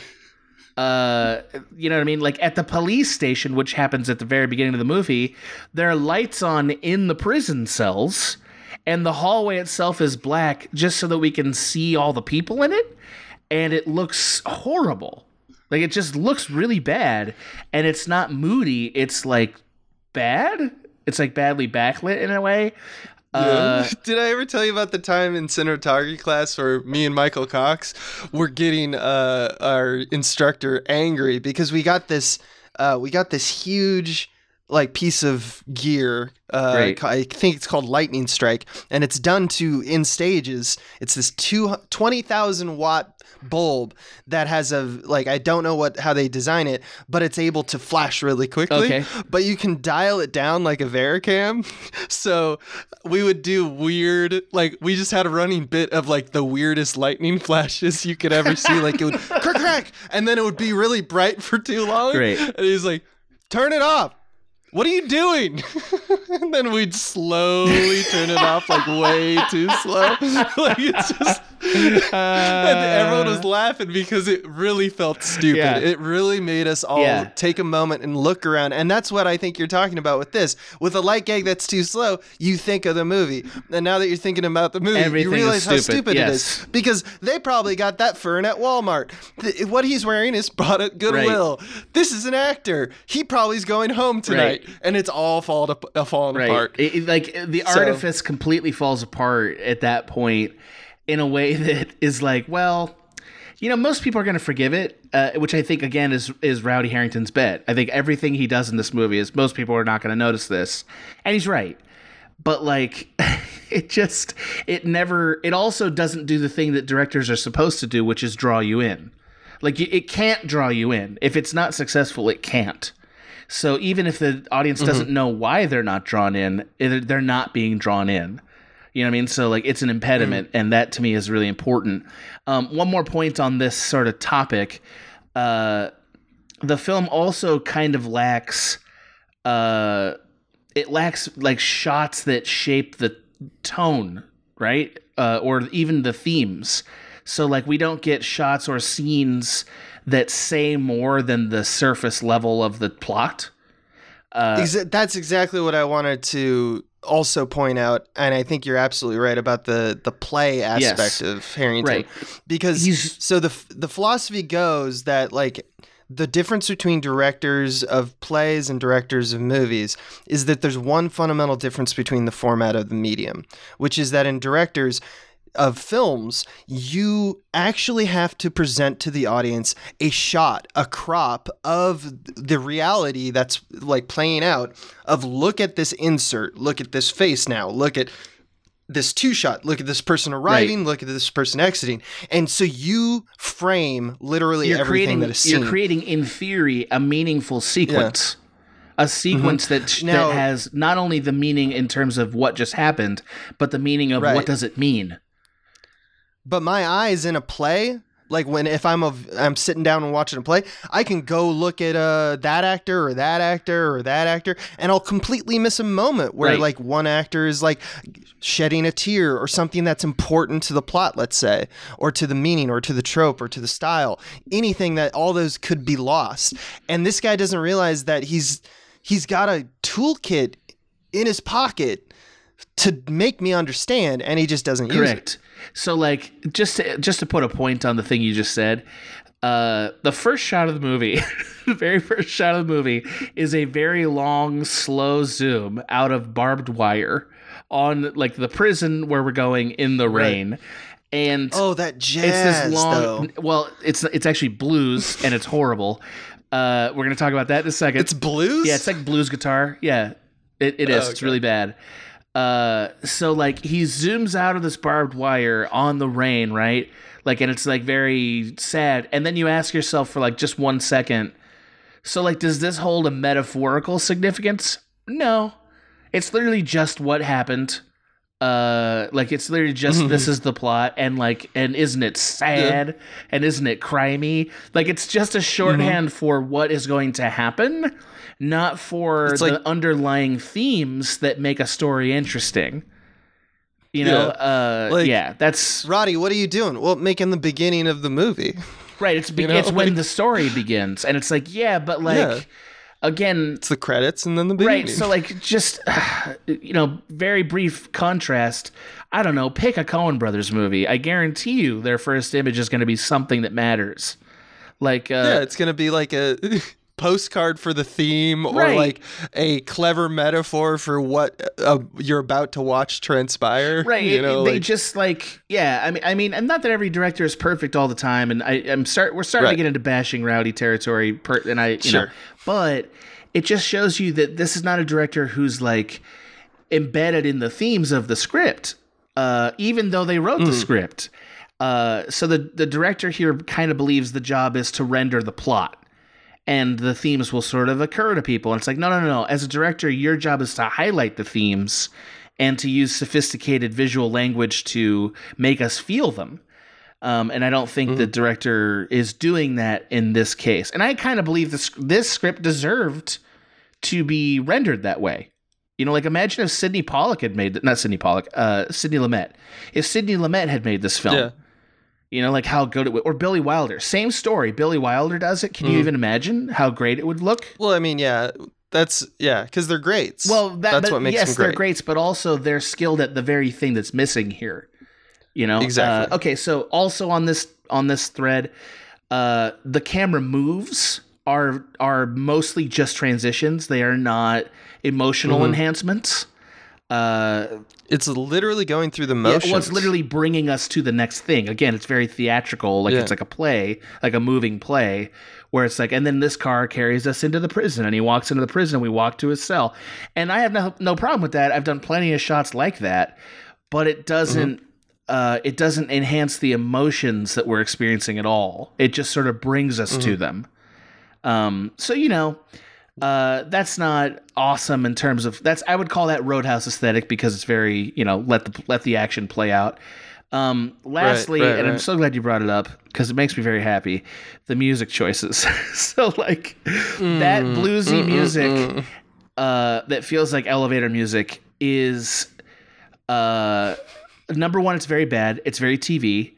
Uh, you know what I mean? Like at the police station, which happens at the very beginning of the movie, there are lights on in the prison cells, and the hallway itself is black just so that we can see all the people in it. And it looks horrible. Like it just looks really bad. And it's not moody, it's like bad. It's like badly backlit in a way. Uh, Did I ever tell you about the time in cinematography class where me and Michael Cox were getting uh, our instructor angry because we got this uh, we got this huge like piece of gear. Uh. I think it's called Lightning Strike, and it's done to in stages. It's this two twenty thousand watt bulb that has a like I don't know what how they design it, but it's able to flash really quickly. Okay. But you can dial it down like a Vericam. <laughs> So we would do weird like we just had a running bit of like the weirdest lightning <laughs> flashes you could ever see. Like it would <laughs> crack crack, and then it would be really bright for too long. Great. And he's like, "Turn it off." What are you doing? <laughs> and then we'd slowly turn it off, like way too slow. <laughs> like it's just, <laughs> and everyone was uh. laughing because it really felt stupid. Yeah. It really made us all Yeah. take a moment and look around. And that's what I think you're talking about with this. With a light gag that's too slow, you think of the movie. And now that you're thinking about the movie, Everything you realize how stupid. stupid it Yes. is. Because they probably got that fern at Walmart. Th- what he's wearing is bought at Goodwill. This is an actor. He probably is going home tonight. And it's all fall to, uh, falling right. apart. It- it- like the So- artifice completely falls apart at that point in a way <laughs> that is like, well, you know, most people are going to forgive it, uh, which I think again is is Rowdy Herrington's bet. I think everything he does in this movie is most people are not going to notice this, and he's right. But like, <laughs> it just it never. It also doesn't do the thing that directors are supposed to do, which is draw you in. Like it can't draw you in. If it's not successful, it can't. So even if the audience doesn't know why they're not drawn in, they're not being drawn in. You know what I mean? So like it's an impediment, and that to me is really important. Um, one more point on this sort of topic: uh, the film also kind of lacks. Uh, it lacks like shots that shape the tone right? Uh, or even the themes. So like we don't get shots or scenes that say more than the surface level of the plot. Uh, Exa- that's exactly what I wanted to also point out, and I think you're absolutely right about the the play aspect Yes. of Herrington, Right. because He's- so the the philosophy goes that like the difference between directors of plays and directors of movies is that there's one fundamental difference between the format of the medium, which is that in directors of films, you actually have to present to the audience a shot, a crop of the reality that's like playing out of look at this insert, look at this face now, look at this two shot, look at this person arriving, look at this person exiting. And so you frame literally you're everything creating that is seen. you're creating in theory a meaningful sequence. A sequence that Mm-hmm. Now- that has not only the meaning in terms of what just happened, but the meaning of Right. what does it mean. But my eyes in a play. Like when if i'm of i'm sitting down and watching a play i can go look at uh that actor or that actor or that actor and i'll completely miss a moment where Right. like one actor is like shedding a tear or something that's important to the plot let's say or to the meaning or to the trope or to the style. Anything that all those could be lost. And this guy doesn't realize that he's he's got a toolkit in his pocket to make me understand and he just doesn't use it Correct. So like just to, just to put a point on the thing you just said, uh, the first shot of the movie, <laughs> the very first shot of the movie is a very long, slow zoom out of barbed wire on like the prison where we're going in the rain, and Oh, that jazz it's this long. though. Well, it's it's actually blues and it's horrible. Uh, we're gonna talk about that in a second. It's blues. Yeah, it's like blues guitar. Yeah, it, it is. Oh, It's really bad. Uh, so like he zooms out of this barbed wire on the rain, right? Like, and it's like very sad. And then you ask yourself for like just one second. So like, does this hold a metaphorical significance? No, it's literally just what happened. Uh, like it's literally just this <laughs> is the plot, and like, and isn't it sad? And isn't it crimey? Like it's just a shorthand for what is going to happen, not for It's the like- underlying themes that make a story interesting. You know, uh, Like- yeah, that's Roddy, what are you doing? Well, making the beginning of the movie. right. It's be- <laughs> you know, it's when the story begins, and it's like, yeah, but like, Yeah. Again, It's the credits and then the beginning. Right. So like just <sighs> you know, very brief contrast. I don't know, pick a Coen brothers movie. I guarantee you their first image is going to be something that matters. Like uh yeah, it's gonna be like a <laughs> postcard for the theme, or Right. like a clever metaphor for what uh, you're about to watch transpire. Right, You know, they like- just like yeah. I mean, I mean, and not that every director is perfect all the time. And I, I'm start we're starting to get into bashing rowdy territory. Per, and I, you know, Sure. but it just shows you that this is not a director who's like embedded in the themes of the script, uh, even though they wrote the script. Uh, so the the director here kind of believes the job is to render the plot, and the themes will sort of occur to people. And it's like, no, no, no, no. As a director, your job is to highlight the themes and to use sophisticated visual language to make us feel them. Um, and I don't think the director is doing that in this case. And I kind of believe this this script deserved to be rendered that way. You know, like imagine if Sydney Pollack had made not Sydney Pollack, uh, Sidney Lumet. If Sidney Lumet had made this film, Yeah. You know, like how good it would, or Billy Wilder, same story. Billy Wilder does it. Can you even imagine how great it would look? Well, I mean, yeah, that's yeah, because they're greats. Well, that, that's but what makes yes, them they're great. greats, but also they're skilled at the very thing that's missing here. You know, Exactly. Uh, okay, so also on this on this thread, uh, the camera moves are are mostly just transitions. They are not emotional Mm-hmm. enhancements. Uh, It's literally going through the yeah, motions. well, it's literally bringing us to the next thing. Again, it's very theatrical, like Yeah. it's like a play, like a moving play, where it's like, and then this car carries us into the prison, and he walks into the prison, and we walk to his cell, and I have no no problem with that. I've done plenty of shots like that, but it doesn't. Uh, it doesn't enhance the emotions that we're experiencing at all. It just sort of brings us to them. Um, so you know, uh, that's not awesome in terms of that's I would call that Roadhouse aesthetic because it's very you know let the let the action play out. Um, lastly, right, and I'm so glad you brought it up because it makes me very happy. The music choices. <laughs> so like that Mm, bluesy music uh, that feels like elevator music is uh, number one, it's very bad. It's very TV.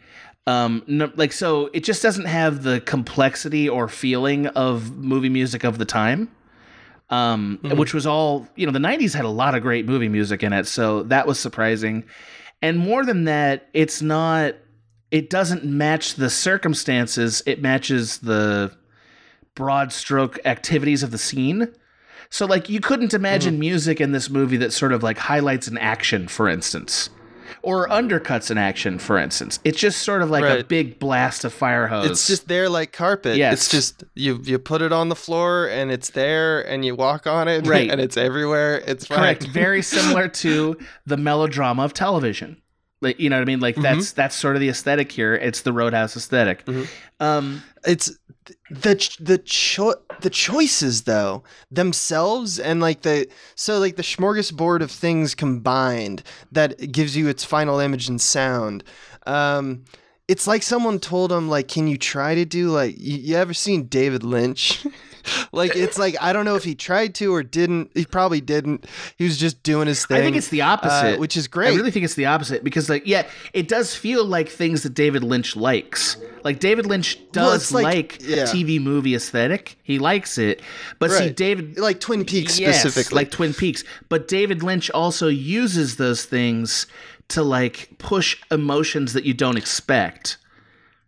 Um, no, like so, it just doesn't have the complexity or feeling of movie music of the time. Um, which was all you know. The '90s had a lot of great movie music in it, so that was surprising. And more than that, it's not. It doesn't match the circumstances. It matches the broad stroke activities of the scene. So like you couldn't imagine music in this movie that sort of like highlights an action, for instance, or undercuts an action, for instance. It's just sort of like a big blast of fire hose. It's just there like carpet. Yes. It's just you you put it on the floor and it's there and you walk on it Right. <laughs> and it's everywhere. It's fine. correct. Very <laughs> similar to the melodrama of television. Like you know what I mean? Like that's that's sort of the aesthetic here. It's the Roadhouse aesthetic. Um, It's the the cho- the choices though themselves and like the so like the smorgasbord of things combined that gives you its final image and sound. Um, it's like someone told him like, can you try to do like you, you ever seen David Lynch? <laughs> like it's like I don't know if he tried to or didn't. He probably didn't. He was just doing his thing. I think it's the opposite, uh, which is great. I really think it's the opposite because, like, yeah, it does feel like things that David Lynch likes. Like David Lynch does it's like- like, yeah. TV movie aesthetic. He likes it, but see, David like Twin Peaks Yes, specifically. like Twin Peaks. But David Lynch also uses those things to like push emotions that you don't expect.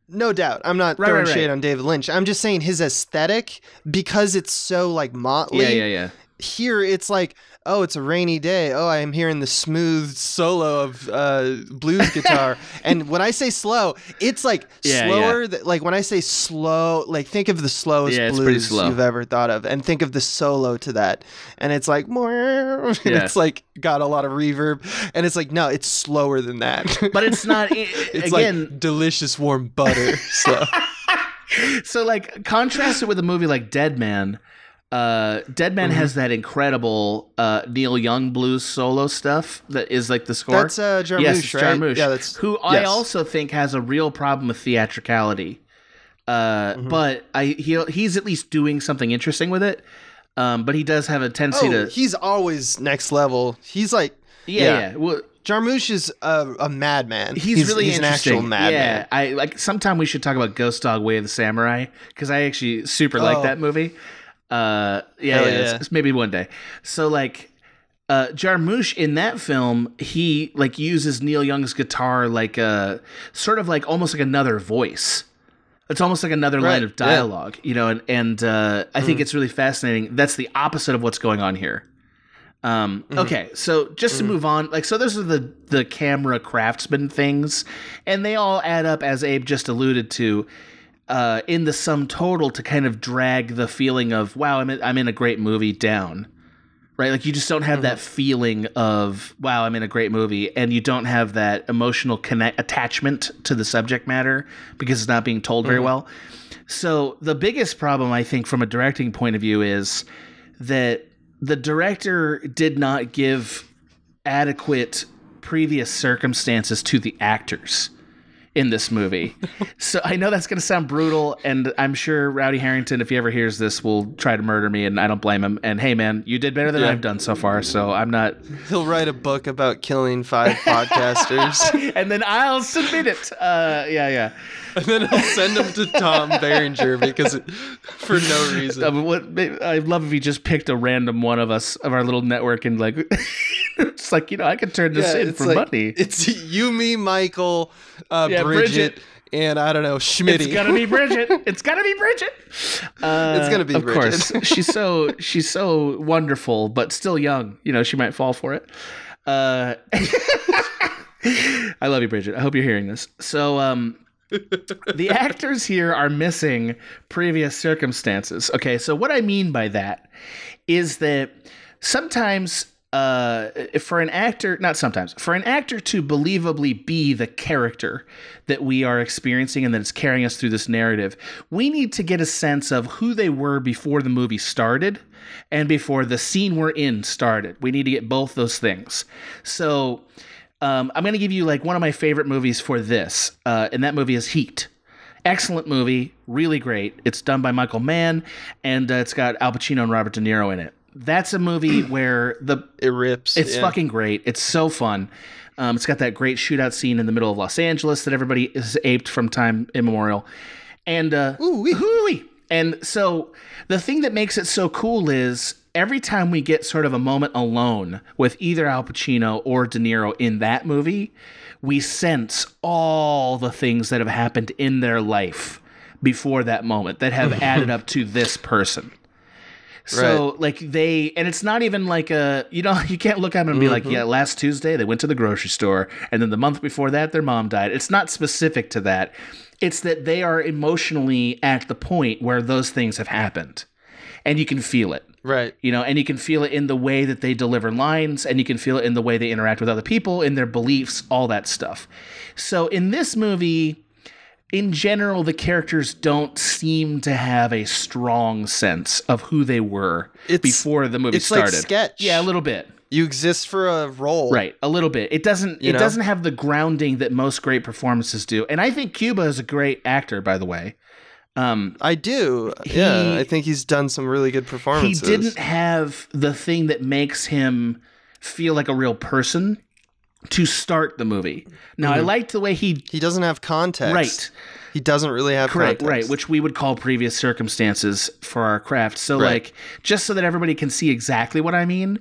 No doubt. I'm not Right, throwing right, shade right. on David Lynch. I'm just saying his aesthetic, because it's so like motley. Yeah, yeah, yeah. Here it's like, oh, it's a rainy day. Oh, I am hearing the smooth solo of uh, blues <laughs> guitar. and when I say slow, it's like Yeah, slower. th- like when I say slow, like think of the slowest Yeah, blues slow. you've ever thought of, and think of the solo to that. And it's like more. <laughs> And Yeah. it's like got a lot of reverb, and it's like no, it's slower than that. <laughs> But it's not i- it's again. like delicious warm butter. So. so like contrast it with a movie like Dead Man. Uh, Dead Mm-hmm. Man has that incredible uh, Neil Young blues solo stuff that is like the score. That's uh, Jarmusch, yes, it's right? Jarmusch, Yeah, that's who I also think has a real problem with theatricality. Uh, Mm-hmm. But I he he's at least doing something interesting with it. Um, but he does have a tendency Oh, to he's always next level. He's like yeah, yeah. yeah. Well, Jarmusch is a, a madman. he's, really he's an actual madman. Yeah, I like. Sometime we should talk about Ghost Dog Way of the Samurai because I actually super like Oh. that movie. Uh, yeah, yeah, yeah. it's- maybe one day. So like, uh, Jarmusch in that film, he like uses Neil Young's guitar like a sort of like almost like another voice. It's almost like another line Right, of yeah. Mm. dialogue, you know, and and uh, I think it's really fascinating. That's the opposite of what's going on here. Um, Mm-hmm. Okay, so just to move on, like so, those are the the camera craftsman things, and they all add up, as Abe just alluded to, uh, in the sum total to kind of drag the feeling of wow, I'm in, I'm in a great movie down, right? Like you just don't have that feeling of wow, I'm in a great movie, and you don't have that emotional connect attachment to the subject matter because it's not being told very well. So the biggest problem I think from a directing point of view is that the director did not give adequate previous circumstances to the actors in this movie. so I know that's going to sound brutal, and I'm sure Rowdy Herrington, if he ever hears this, will try to murder me, and I don't blame him. And hey, man, you did better than Yeah. I've done so far, so I'm not. He'll write a book about killing five <laughs> podcasters, and then I'll submit it. Uh, yeah, yeah. <laughs> and then I'll send them to Tom Berenger because it, for no reason. Uh, what, I'd love if he just picked a random one of us of our little network and like, <laughs> it's like you know I could turn this in for like- money. It's you, me, Michael, uh, Yeah, Bridget, Bridget. and I don't know Schmitty. It's gonna be Bridget. <laughs> It's gonna be Bridget. Uh, It's gonna be of Bridget. course. she's so she's so wonderful, but still young. You know, she might fall for it. Uh, I love you, Bridget. I hope you're hearing this. So, um, the actors here are missing previous circumstances. Okay, so what I mean by that is that sometimes uh, for an actor, not sometimes, for an actor to believably be the character that we are experiencing and that is carrying us through this narrative, we need to get a sense of who they were before the movie started and before the scene we're in started. We need to get both those things. So, um, I'm going to give you like one of my favorite movies for this, uh, and that movie is Heat. Excellent movie, really great. It's done by Michael Mann, and uh, it's got Al Pacino and Robert De Niro in it. that's a movie <clears throat> where the It rips. it's yeah. fucking great. It's so fun. Um, it's got that great shootout scene in the middle of Los Angeles that everybody is aped from time immemorial. And uh, Ooh-wee. and so the thing that makes it so cool is every time we get sort of a moment alone with either Al Pacino or De Niro in that movie, we sense all the things that have happened in their life before that moment that have <laughs> added up to this person. So like they and it's not even like a you know <laughs> you can't look at them and be like mm-hmm. yeah last Tuesday they went to the grocery store and then the month before that their mom died. It's not specific to that. It's that they are emotionally at the point where those things have happened. And you can feel it Right. you know and you can feel it in the way that they deliver lines and you can feel it in the way they interact with other people in their beliefs all that stuff so in this movie in general the characters don't seem to have a strong sense of who they were It's- before the movie it's like started sketch. yeah a little bit You exist for a role. right a little bit it doesn't it know? doesn't have the grounding that most great performances do and i think cuba is a great actor by the way um I do. yeah, I think he's done some really good performances. he didn't have the thing that makes him feel like a real person to start the movie. Now I liked the way he He doesn't have context. right, He doesn't really have correct, context. right, which we would call previous circumstances for our craft. So Right. like just so that everybody can see exactly what I mean,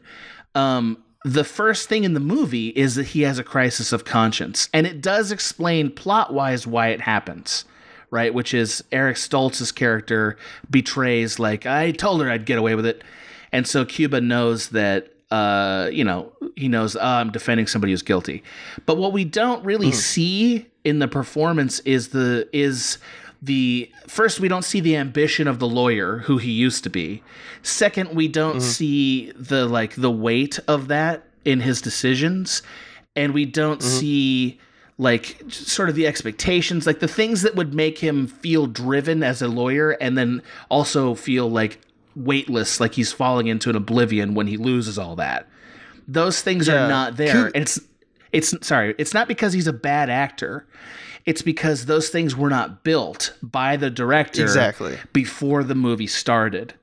um the first thing in the movie is that he has a crisis of conscience, and it does explain plot wise why it happens. Right, which is Eric Stoltz's character betrays like I told her I'd get away with it, and so Cuba knows that uh, you know he knows uh, I'm defending somebody who's guilty. But what we don't really see in the performance is the is the first we don't see the ambition of the lawyer who he used to be. Second, we don't see the like the weight of that in his decisions, and we don't see like sort of the expectations, like the things that would make him feel driven as a lawyer, and then also feel like weightless, like he's falling into an oblivion when he loses all that. Those things Yeah. are not there. Could- and it's it's sorry, it's not because he's a bad actor. It's because those things were not built by the director Exactly. before the movie started.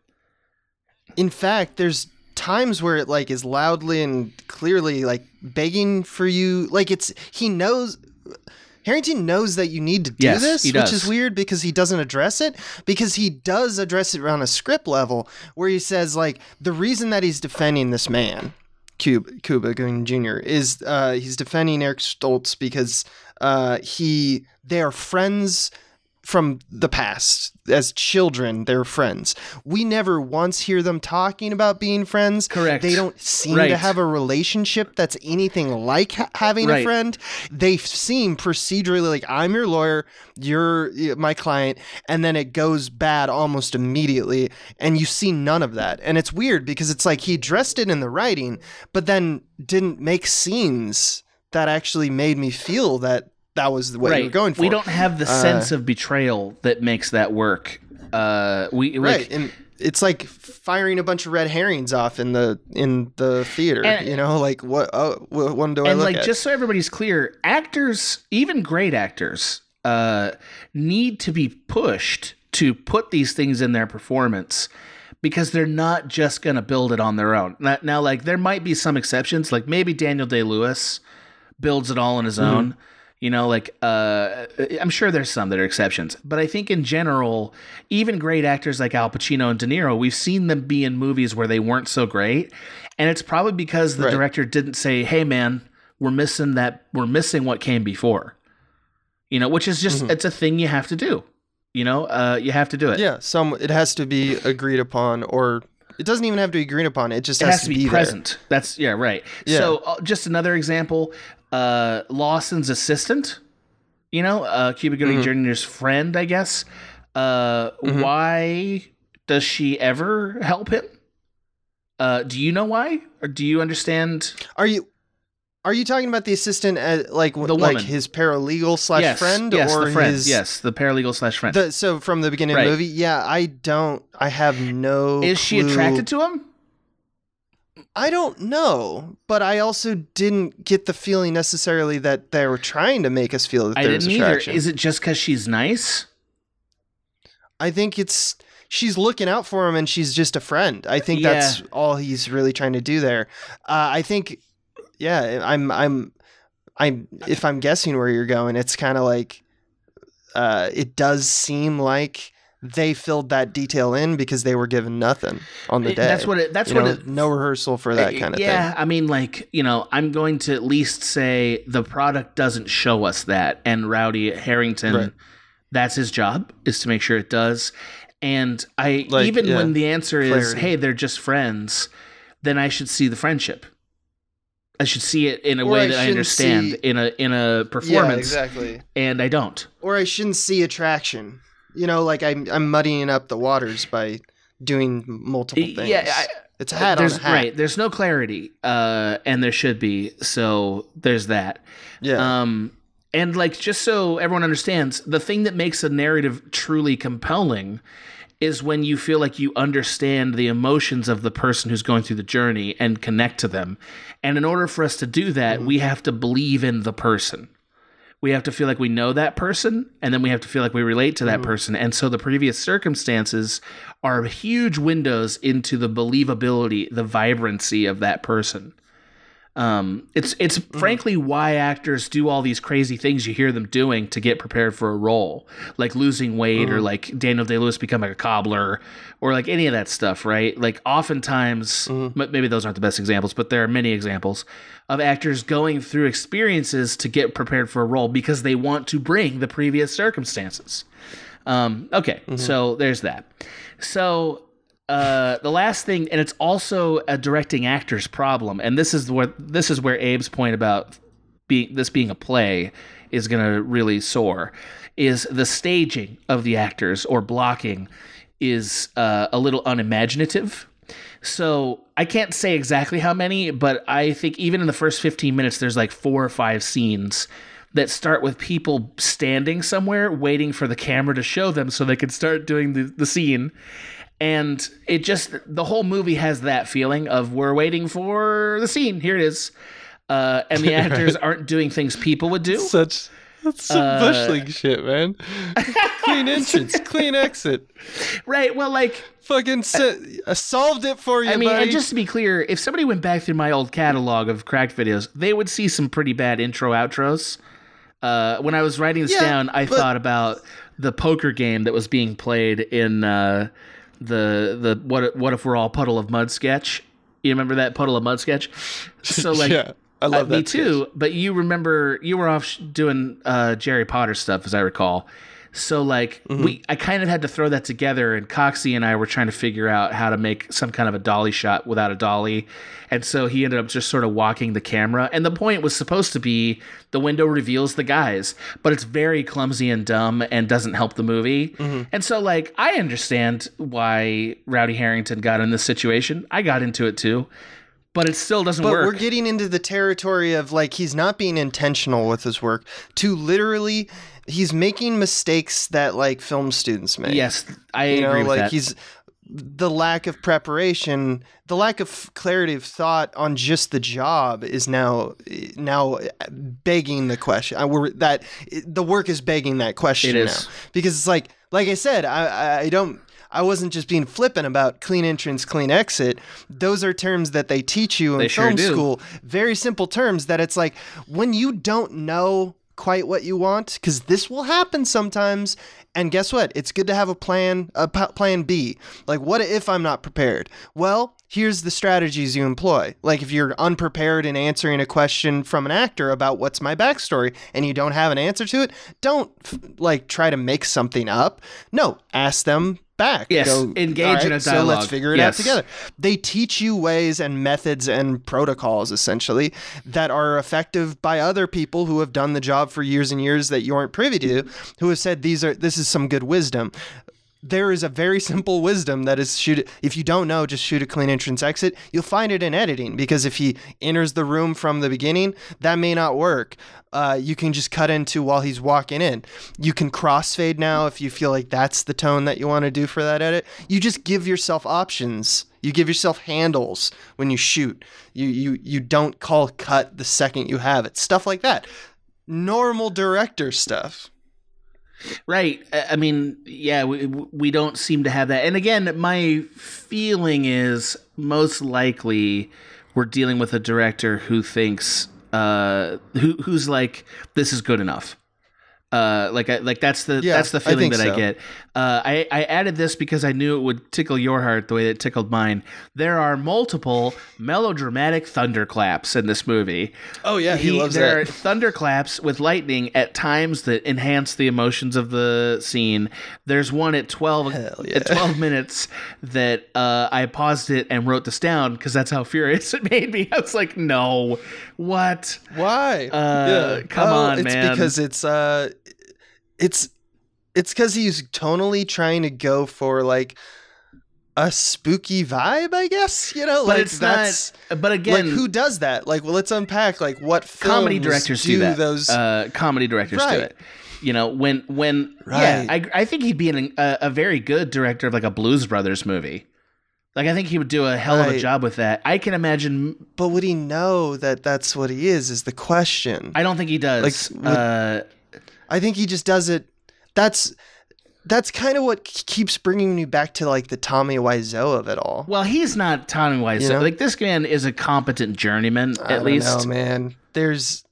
In fact, there's times where it like is loudly and clearly like begging for you. Like it's he knows. Herrington knows that you need to do Yes, this, which is weird because he doesn't address it. Because he does address it on a script level, where he says like the reason that he's defending this man, Cuba, Cuba Gooding Jr. is uh, he's defending Eric Stoltz because uh, he they are friends from the past. As children they're friends. We never once hear them talking about being friends. Correct. they don't seem Right. to have a relationship that's anything like ha- having a friend. They seem procedurally like i'm your lawyer you're my client and then it goes bad almost immediately and you see none of that. And it's weird because it's like he addressed it in the writing but then didn't make scenes that actually made me feel that that was the what you were going for We don't have the sense of betrayal that makes that work. Uh, we like, right and it's like firing a bunch of red herrings off in the in the theater And- you know like what oh, what one do i look like at just so everybody's clear, actors, even great actors, uh, need to be pushed to put these things in their performance because they're not just going to build it on their own. Now, now, like there might be some exceptions, like maybe Daniel Day Lewis builds it all on his own. You know, like uh, I'm sure there's some that are exceptions, but I think in general, even great actors like Al Pacino and De Niro, we've seen them be in movies where they weren't so great, and it's probably because the Right. director didn't say, "Hey, man, we're missing that. We're missing what came before." You know, which is just it's a thing you have to do. You know, uh, you have to do it. yeah some it has to be agreed upon or it doesn't even have to be agreed upon it just it has, has to be, there. present. That's yeah, right. Yeah. So uh, just another example, uh, Lawson's assistant, you know, uh, Cuba Gooding Jr.'s friend, I guess. Uh, Why does she ever help him? Uh, do you know why, or do you understand? are you are you talking about the assistant as like The like woman. his paralegal slash yes, friend yes, or the friend, his yes, the paralegal slash friend. the so from the beginning Right. of the movie yeah i don't i have no Is she attracted to him? I don't know, but I also didn't get the feeling necessarily that they were trying to make us feel that I there's didn't either. Is it just because she's nice? I think it's she's looking out for him and she's just a friend. I think Yeah. that's all he's really trying to do there. Uh, I think, yeah, I'm, I'm, I'm. If I'm guessing where you're going, it's kind of like, uh, it does seem like they filled that detail in because they were given nothing on the day. That's what it. That's You what know, it. no rehearsal for that kind of yeah, thing. Yeah, I mean, like you know, I'm going to at least say the product doesn't show us that, and Rowdy Herrington, Right. that's his job is to make sure it does. And I Like, even yeah, when the answer is, clarity. "Hey, they're just friends," then I should see the friendship. I should see it in a Or way I that I understand see- in a in a performance, exactly. and I don't. Or I shouldn't see attraction. You know, like I'm, I'm muddying up the waters by doing multiple things. Yeah, I, it's a hat there's on a hat. right. There's no clarity, uh, and there should be. So there's that. Yeah. Um, and like just so everyone understands, the thing that makes a narrative truly compelling is when you feel like you understand the emotions of the person who's going through the journey and connect to them. And in order for us to do that, we have to believe in the person. We have to feel like we know that person, and then we have to feel like we relate to that mm. person. And so the previous circumstances are huge windows into the believability, the vibrancy of that person. Um, it's it's frankly why actors do all these crazy things you hear them doing to get prepared for a role, like losing weight or like Daniel Day Lewis becoming a cobbler or like any of that stuff, right? Like oftentimes, m- maybe those aren't the best examples, but there are many examples of actors going through experiences to get prepared for a role because they want to bring the previous circumstances. Um, okay, so there's that. So uh, the last thing, and it's also a directing actor's problem, and this is where this is where Abe's point about being this being a play is going to really soar. Is the staging of the actors or blocking is uh, a little unimaginative. So I can't say exactly how many, but I think even in the first 15 minutes, there's like four or five scenes that start with people standing somewhere waiting for the camera to show them so they can start doing the, the scene. And it just, the whole movie has that feeling of we're waiting for the scene. Here it is. Uh, and the <laughs> actors aren't doing things people would do. Such that's some Uh, bush league shit, man. <laughs> clean entrance, clean exit. Right. Well, like, Fucking solved it for you, I mean, buddy. and just to be clear, if somebody went back through my old catalog of cracked videos, they would see some pretty bad intro outros. Uh, when I was writing this Yeah, down, I but- thought about the poker game that was being played in uh, the the what if- what if we're all puddle of mud sketch. You remember that puddle of mud sketch? So like, <laughs> yeah, I uh, love that. me too. But you remember you were off doing uh, Jerry Potter stuff, as I recall. So like Mm-hmm. we, I kind of had to throw that together, and Coxie and I were trying to figure out how to make some kind of a dolly shot without a dolly, and so he ended up just sort of walking the camera. And the point was supposed to be the window reveals the guys, but it's very clumsy and dumb and doesn't help the movie. Mm-hmm. And so like I understand why Rowdy Herrington got in this situation. I got into it too. But it still doesn't But work. we're getting into the territory of like he's not being intentional with his work. To literally, he's making mistakes that like film students make. Yes, I you know, agree with like that. he's the lack of preparation, the lack of clarity of thought on just the job is now now begging the question. I, we're, that the work is begging that question It is. now because it's like like I said, I I, don't. I wasn't just being flippant about clean entrance, clean exit. Those are terms that they teach you in They film do. school. Very simple terms that it's like when you don't know quite what you want, because this will happen sometimes. And guess what? It's good to have a plan, a p- plan B. Like, what if I'm not prepared? Well, here's the strategies you employ. Like, if you're unprepared in answering a question from an actor about what's my backstory and you don't have an answer to it, don't like try to make something up. No, ask them back. Yes, Go, engage "All in a So let's figure it Yes. out together. They teach you ways and methods and protocols essentially that are effective by other people who have done the job for years and years that you aren't privy to, who have said these are this is some good wisdom. There is a very <laughs> simple wisdom that is shoot if you don't know just shoot a clean entrance exit. You'll find it in editing because if he enters the room from the beginning, that may not work. Uh, you can just cut into while he's walking in. You can crossfade now if you feel like that's the tone that you want to do for that edit. You just give yourself options. You give yourself handles when you shoot. You you you don't call cut the second you have it. Stuff like that. Normal director stuff. Right. I I mean, yeah, we, we don't seem to have that. And again, my feeling is most likely we're dealing with a director who thinks uh who who's like this is good enough. Uh, like I, like that's the Yeah, that's the feeling think that I get. Uh, I I added this because I knew it would tickle your heart the way that it tickled mine. There are multiple melodramatic thunderclaps in this movie. Oh yeah, he, loves there that. are thunderclaps with lightning at times that enhance the emotions of the scene. There's one at twelve yeah. at twelve minutes that uh, I paused it and wrote this down because that's how furious <laughs> it made me. I was like, no, what? Why? Uh, come Oh, on, it's man. because it's uh, it's it's because he's tonally trying to go for like a spooky vibe, I guess. You know, But like it's that's not. But again, like who does that? Like, well, let's unpack like what comedy directors do, do, that. those. uh, comedy directors do it. You know, when when yeah, I I think he'd be an, a, a very good director of like a Blues Brothers movie. Like I think he would do a hell of a job with that. I can imagine. but would he know that that's what he is? Is the question. I don't think he does. Like, would- uh, I think he just does it. That's that's kind of what keeps bringing me back to like the Tommy Wiseau of it all. well, he's not Tommy Wiseau. You know? Like this man is a competent journeyman, I at least. know, man. There's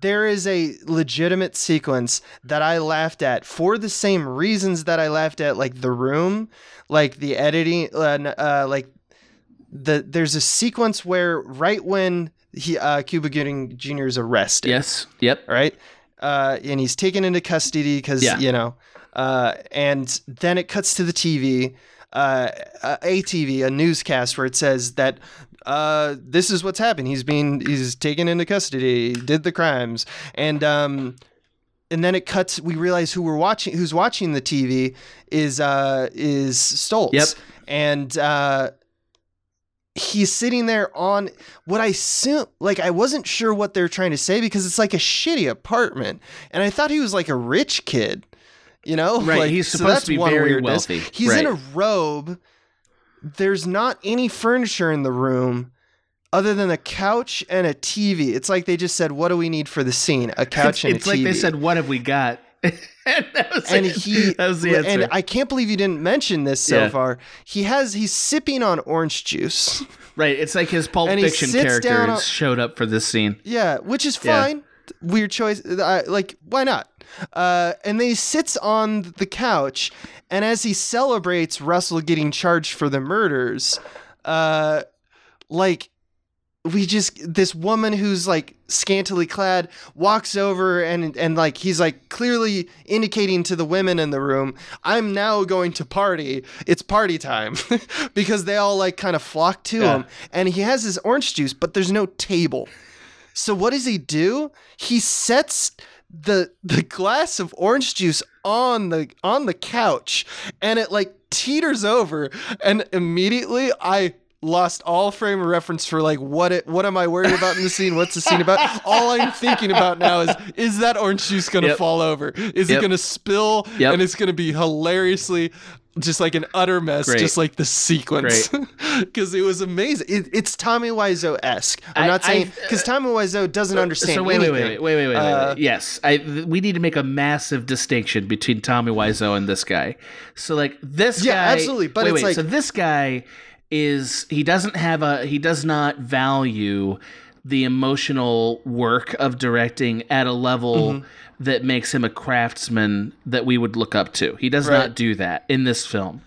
there is a legitimate sequence that I laughed at for the same reasons that I laughed at like The Room, like the editing, uh, uh, like the there's a sequence where right when he uh, Cuba Gooding Jr. is arrested, Yes. Yep. right? Uh, and he's taken into custody because Yeah. you know, uh, and then it cuts to the TV, uh, a ATV, a newscast where it says that uh, this is what's happened. He's being he's taken into custody, did the crimes, and um, and then it cuts. We realize who we're watching, who's watching the TV is uh is Stoltz. Yep. and uh he's sitting there on what I assume like I wasn't sure what they're trying to say because it's like a shitty apartment. And I thought he was like a rich kid. You know? Right, Like, he's supposed that's to be very weirdness. wealthy. He's in a robe. There's not any furniture in the room other than a couch and a TV. It's like they just said, What do we need for the scene? A couch It's, and it's a TV. It's like they said, "What have we got?" <laughs> and that was and it. he that was the answer. and I can't believe you didn't mention this so Yeah. far. He has he's sipping on orange juice. right. It's like his Pulp And Fiction character on- showed up for this scene. Yeah, which is Yeah. fine. Weird choice. I, like, why not? Uh, and then he sits on the couch, and as he celebrates Russell getting charged for the murders, uh, like we just this woman who's like scantily clad walks over and and like he's like clearly indicating to the women in the room i'm now going to party. It's party time. <laughs> Because they all like kind of flock to Yeah. him and he has his orange juice but there's no table. So what does he do? He sets the the glass of orange juice on the on the couch and it like teeters over and immediately i lost all frame of reference for like what it what am i worried about in the scene what's the scene about all i'm thinking about now is is that orange juice gonna Yep. fall over is it gonna spill Yep. and it's gonna be hilariously just like an utter mess Great. just like the sequence because <laughs> it was amazing it, it's tommy wiseau-esque i'm I- not saying because tommy wiseau doesn't understand So wait, wait, wait, anything. wait, wait, wait, wait, Uh, wait. Yes, I. Th- we need to make a massive distinction between Tommy Wiseau and this guy. So like this Yeah, guy, absolutely, but wait, it's wait. like- so this guy is he doesn't have a he does not value the emotional work of directing at a level Mm-hmm. that makes him a craftsman that we would look up to. He does Right. not do that in this film.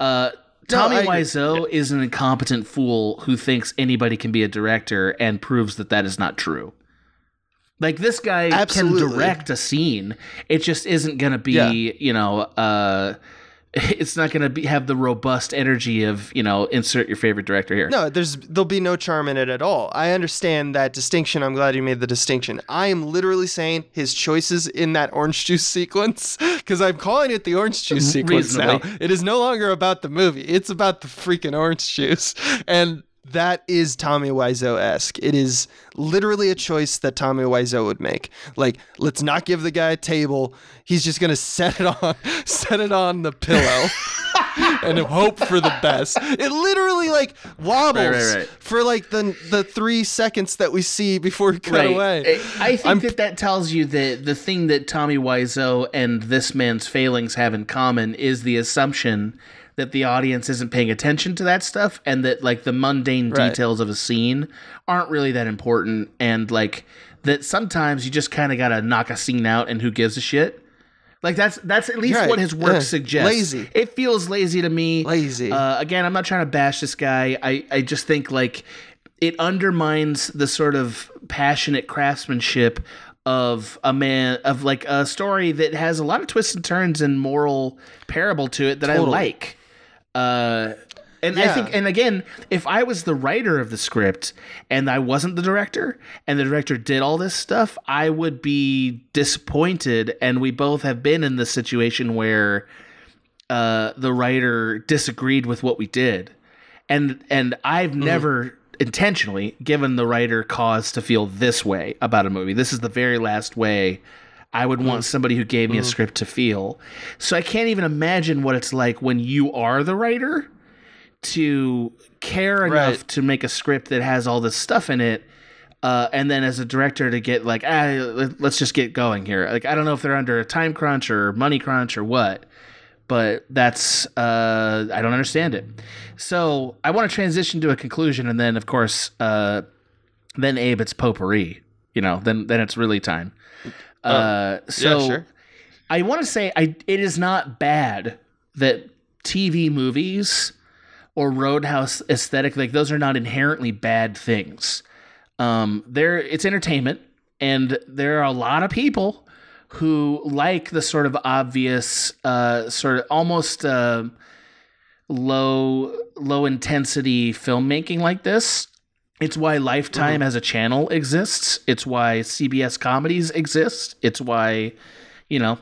Uh, No, Tommy I agree. Wiseau is an incompetent fool who thinks anybody can be a director and proves that that is not true. Like this guy Absolutely. can direct a scene. It just isn't going to be, Yeah. you know, uh <laughs> it's not going to be have the robust energy of, you know, insert your favorite director here. No, there's there'll be no charm in it at all. I understand that distinction. I'm glad you made the distinction. I am literally saying his choices in that orange juice <laughs> sequence because I'm calling it the orange juice mm-hmm. sequence now. It is no longer about the movie. It's about the freaking orange juice, and that is Tommy Wiseau esque. It is literally a choice that Tommy Wiseau would make. Like, let's not give the guy a table. He's just gonna set it on, <laughs> set it on the pillow. <laughs> and hope for the best. It literally like wobbles Right, right, right. for like the the three seconds that we see before we cut away. I I think I'm- that that tells you that the thing that Tommy Wiseau and this man's failings have in common is the assumption that the audience isn't paying attention to that stuff and that like the mundane Right. details of a scene aren't really that important and like that sometimes you just kind of got to knock a scene out and who gives a shit. Like that's that's at least Right. what his work Yeah. suggests. Lazy. It feels lazy to me. Lazy. Uh, again, I'm not trying to bash this guy. I, I just think like it undermines the sort of passionate craftsmanship of a man of like a story that has a lot of twists and turns and moral parable to it that Totally. I like. Uh, and I think, and again, if I was the writer of the script and I wasn't the director, and the director did all this stuff, I would be disappointed. And we both have been in the situation where uh, the writer disagreed with what we did, and and I've never intentionally given the writer cause to feel this way about a movie. This is the very last way I would want somebody who gave me a script to feel. So I can't even imagine what it's like when you are the writer to care enough Right. to make a script that has all this stuff in it. Uh, and then as a director to get like, ah, let- let's just get going here. Like, I don't know if they're under a time crunch or money crunch or what, but that's, uh, I don't understand it. So I want to transition to a conclusion. And then, of course, uh, then Abe, it's potpourri, you know, then, then it's really time. Uh, so yeah, sure. I want to say I it is not bad that TV movies or Roadhouse aesthetic like those are not inherently bad things. Um, there it's entertainment, and there are a lot of people who like the sort of obvious, uh, sort of almost uh, low low intensity filmmaking like this. It's why Lifetime as a channel exists. It's why CBS comedies exist. It's why, you know,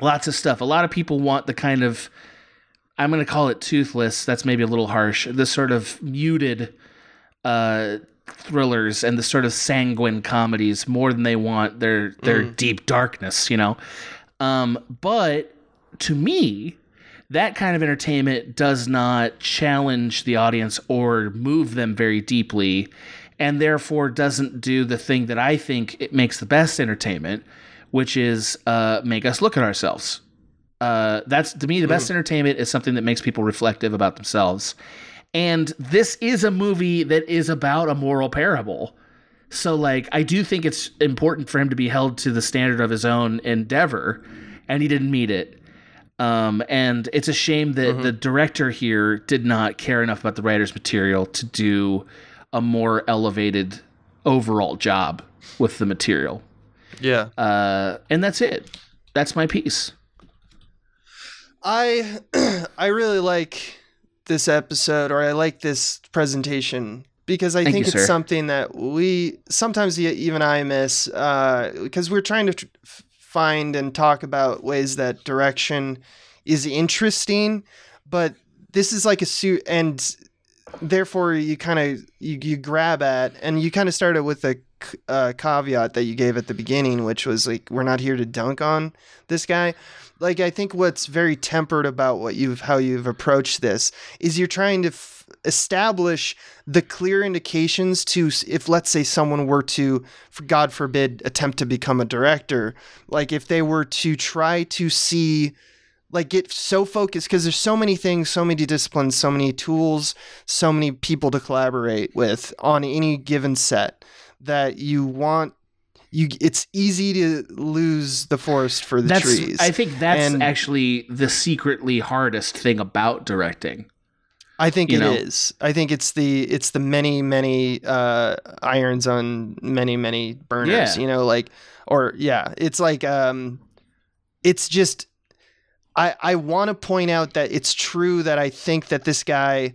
lots of stuff. A lot of people want the kind of I'm going to call it toothless. That's maybe a little harsh. This sort of muted uh, thrillers and the sort of sanguine comedies more than they want their their deep darkness. You know, um, but to me, that kind of entertainment does not challenge the audience or move them very deeply, and therefore doesn't do the thing that I think it makes the best entertainment, which is uh, make us look at ourselves. Uh, that's to me the best entertainment is something that makes people reflective about themselves, and this is a movie that is about a moral parable. So, like, I do think it's important for him to be held to the standard of his own endeavor, and he didn't meet it. Um, and it's a shame that the director here did not care enough about the writer's material to do a more elevated overall job with the material. Yeah. Uh, and that's it. That's my piece. I <clears throat> I really like this episode or I like this presentation because I Thank think you, it's sir. something that we sometimes even I miss uh, because we're trying to tr- find and talk about ways that direction is interesting, but this is like a suit and therefore you kind of you, you grab at and you kind of started with a uh, caveat that you gave at the beginning which was like we're not here to dunk on this guy like i think what's very tempered about what you've how you've approached this is you're trying to f- establish the clear indications to if let's say someone were to for god forbid attempt to become a director. Like if they were to try to see like get so focused because there's so many things so many disciplines so many tools so many people to collaborate with on any given set that you want you it's easy to lose the forest for the That's trees I think that's And- actually the secretly hardest thing about directing. I think it you is. I think it's the it's the many many uh, irons on many many burners. Yeah. You know, like or yeah, it's like um, it's just I I want to point out that it's true that I think that this guy.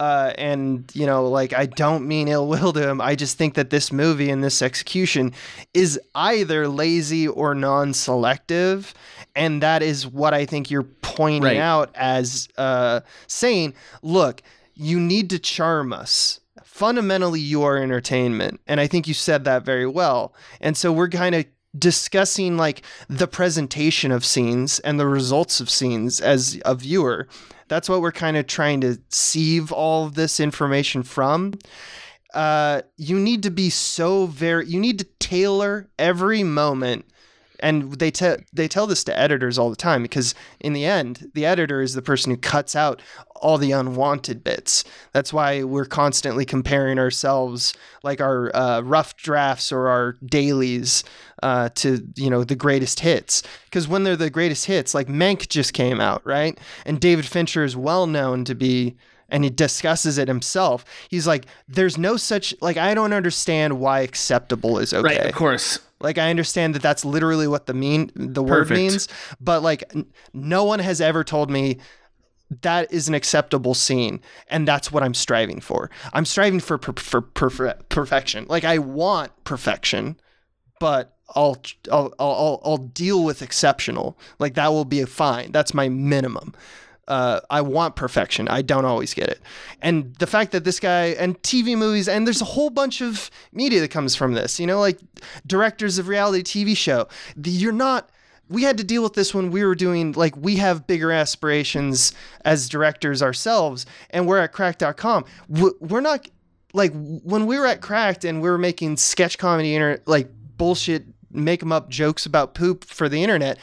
Uh, and you know, like I don't mean ill will to him. I just think that this movie and this execution is either lazy or non-selective, and that is what I think you're pointing Right. out as uh, saying, look, you need to charm us. Fundamentally, you are entertainment. And I think you said that very well. And so we're kind of discussing like the presentation of scenes and the results of scenes as a viewer. That's what we're kind of trying to sieve all of this information from. Uh, you need to be so very. You need to tailor every moment and they tell they tell this to editors all the time because in the end the editor is the person who cuts out all the unwanted bits that's why we're constantly comparing ourselves like our uh, rough drafts or our dailies uh, to you know the greatest hits because when they're the greatest hits like Mank just came out right and David Fincher is well known to be and he discusses it himself. He's like, "There's no such like I don't understand why acceptable is okay." Right, of course. Like I understand that that's literally what the mean the word Perfect. means, but like n- no one has ever told me that is an acceptable scene and that's what I'm striving for. I'm striving for per- for perfe- perfection. Like I want perfection, but I'll, I'll I'll I'll deal with exceptional. Like that will be fine. That's my minimum. Uh, I want perfection. I don't always get it. And the fact that this guy and TV movies and there's a whole bunch of media that comes from this. You know, like directors of reality TV show. The, you're not. We had to deal with this when we were doing like we have bigger aspirations as directors ourselves, and we're at Cracked.com. We're not like when we were at Cracked and we were making sketch comedy inter like bullshit make 'em up jokes about poop for the internet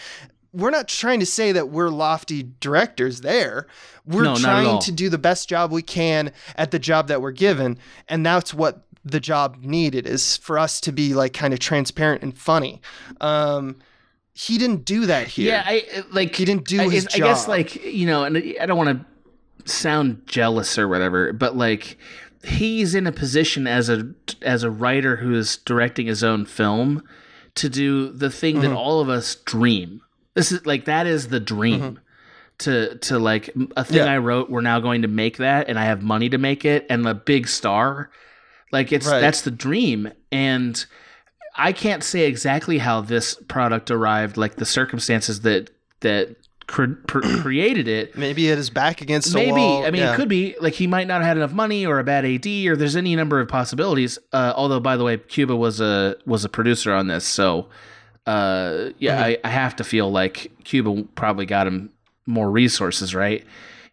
we're not trying to say that we're lofty directors there. We're No, trying to do the best job we can at the job that we're given. And that's what the job needed is for us to be like kind of transparent and funny. Um, he didn't do that here. Yeah, I like He didn't do I, his I guess like you know, and I don't want to sound jealous or whatever, but like he's in a position as a as a writer who is directing his own film to do the thing Mm-hmm. that all of us dream. This is like that is the dream. To, to like a thing Mm-hmm. Yeah. I wrote, we're now going to make that, and I have money to make it, and a big star, like it's Right. that's the dream, and I can't say exactly how this product arrived, like the circumstances that that cre- <clears throat> created it. Maybe it is back against Maybe wall. I mean Yeah. it could be like he might not have had enough money or a bad AD or there's any number of possibilities. Uh, although by the way, Cuba was a was a producer on this, so uh, yeah, Mm-hmm. I, I have to feel like Cuba probably got him more resources, right?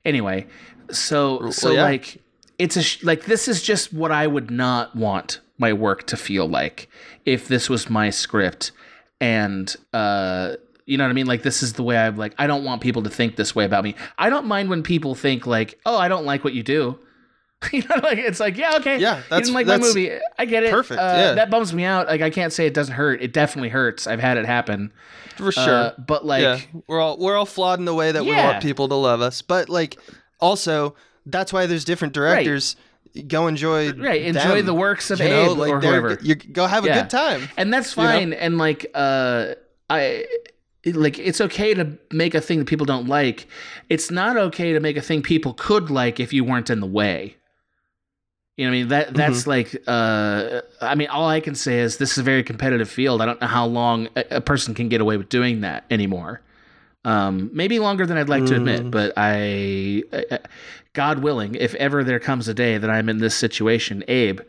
Anyway, so so yeah. like it's a sh- like this is just what I would not want my work to feel like if this was my script and uh you know what I mean? Like this is the way I'm like I don't want people to think this way about me. I don't mind when people think like, "Oh, I don't like what you do." <laughs> you know, like it's like, yeah, okay. Yeah, you didn't like my movie. I get it. perfect, Uh, yeah. that bums me out. Like I can't say it doesn't hurt. It definitely hurts. I've had it happen. for sure. Uh, but like yeah, we're all we're all flawed in the way that we want people to love us. But like, also that's why there's different directors. Go enjoy, Right, enjoy them, the works of you know, Abe like or whoever. You go have a Yeah. good time. and that's You know? fine and like uh i like it's okay to make a thing that people don't like. It's not okay to make a thing people could like if you weren't in the way. You know what i mean? That that's like uh i mean all i can say is this is a very competitive field. I don't know how long a, a person can get away with doing that anymore. Um maybe longer than i'd like to admit but I, I god willing if ever there comes a day that i'm in this situation abe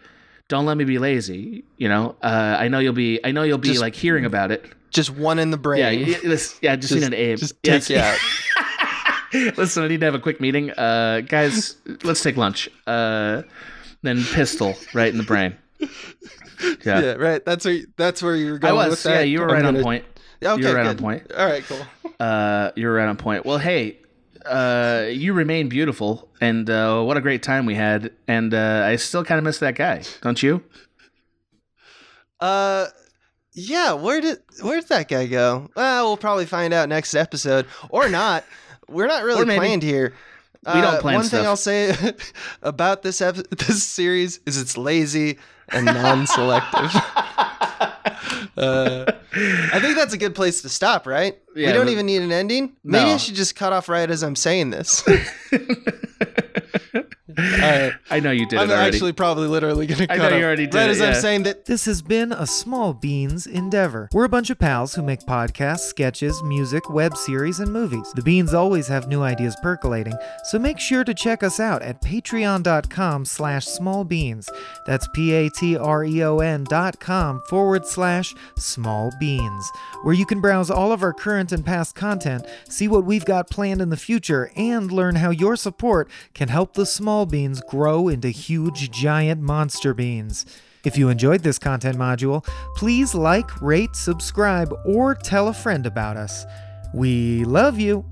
don't let me be lazy. You know, uh, I know you'll be. I know you'll be Just- like hearing about it. Just one in the brain. Yeah, this- yeah. Just, need an Abe. Just Yes. take you out. <laughs> Listen, I need to have a quick meeting, uh, guys. Let's take lunch. Uh, then pistol right in the brain. <laughs> Yeah, Yeah, right. That's where you, that's where you were I going with that. Yeah, you were I'm right on gonna- point. Okay, you were right good. on point. All right, cool. Uh, you were right on point. Well, hey, uh, you remain beautiful, and uh, what a great time we had. And uh, I still kind of miss that guy, don't you? Uh, yeah. Where did where did that guy go? Well, we'll probably find out next episode, or not. We're not really planned here. We don't Uh, plan One thing. I'll say <laughs> about this ep- this series is it's lazy and non-selective. <laughs> uh, <laughs> I think that's a good place to stop, right? Yeah, we don't even need an ending. Maybe I should just cut off right as I'm saying this. <laughs> right. I know you did I'm it already. actually probably literally gonna I cut know you off already did right it, as I'm saying that This has been a Small Beans endeavor. We're a bunch of pals who make podcasts, sketches, music, web series, and movies. The beans always have new ideas percolating, so make sure to check us out at patreon.com slash smallbeans. That's P-A-T-R-E-O-N dot com forward slash small beans, where you can browse all of our current and past content, see what we've got planned in the future, and learn how your support can help the small beans grow into huge giant monster beans. If you enjoyed this content module, please like, rate, subscribe, or tell a friend about us. We love you.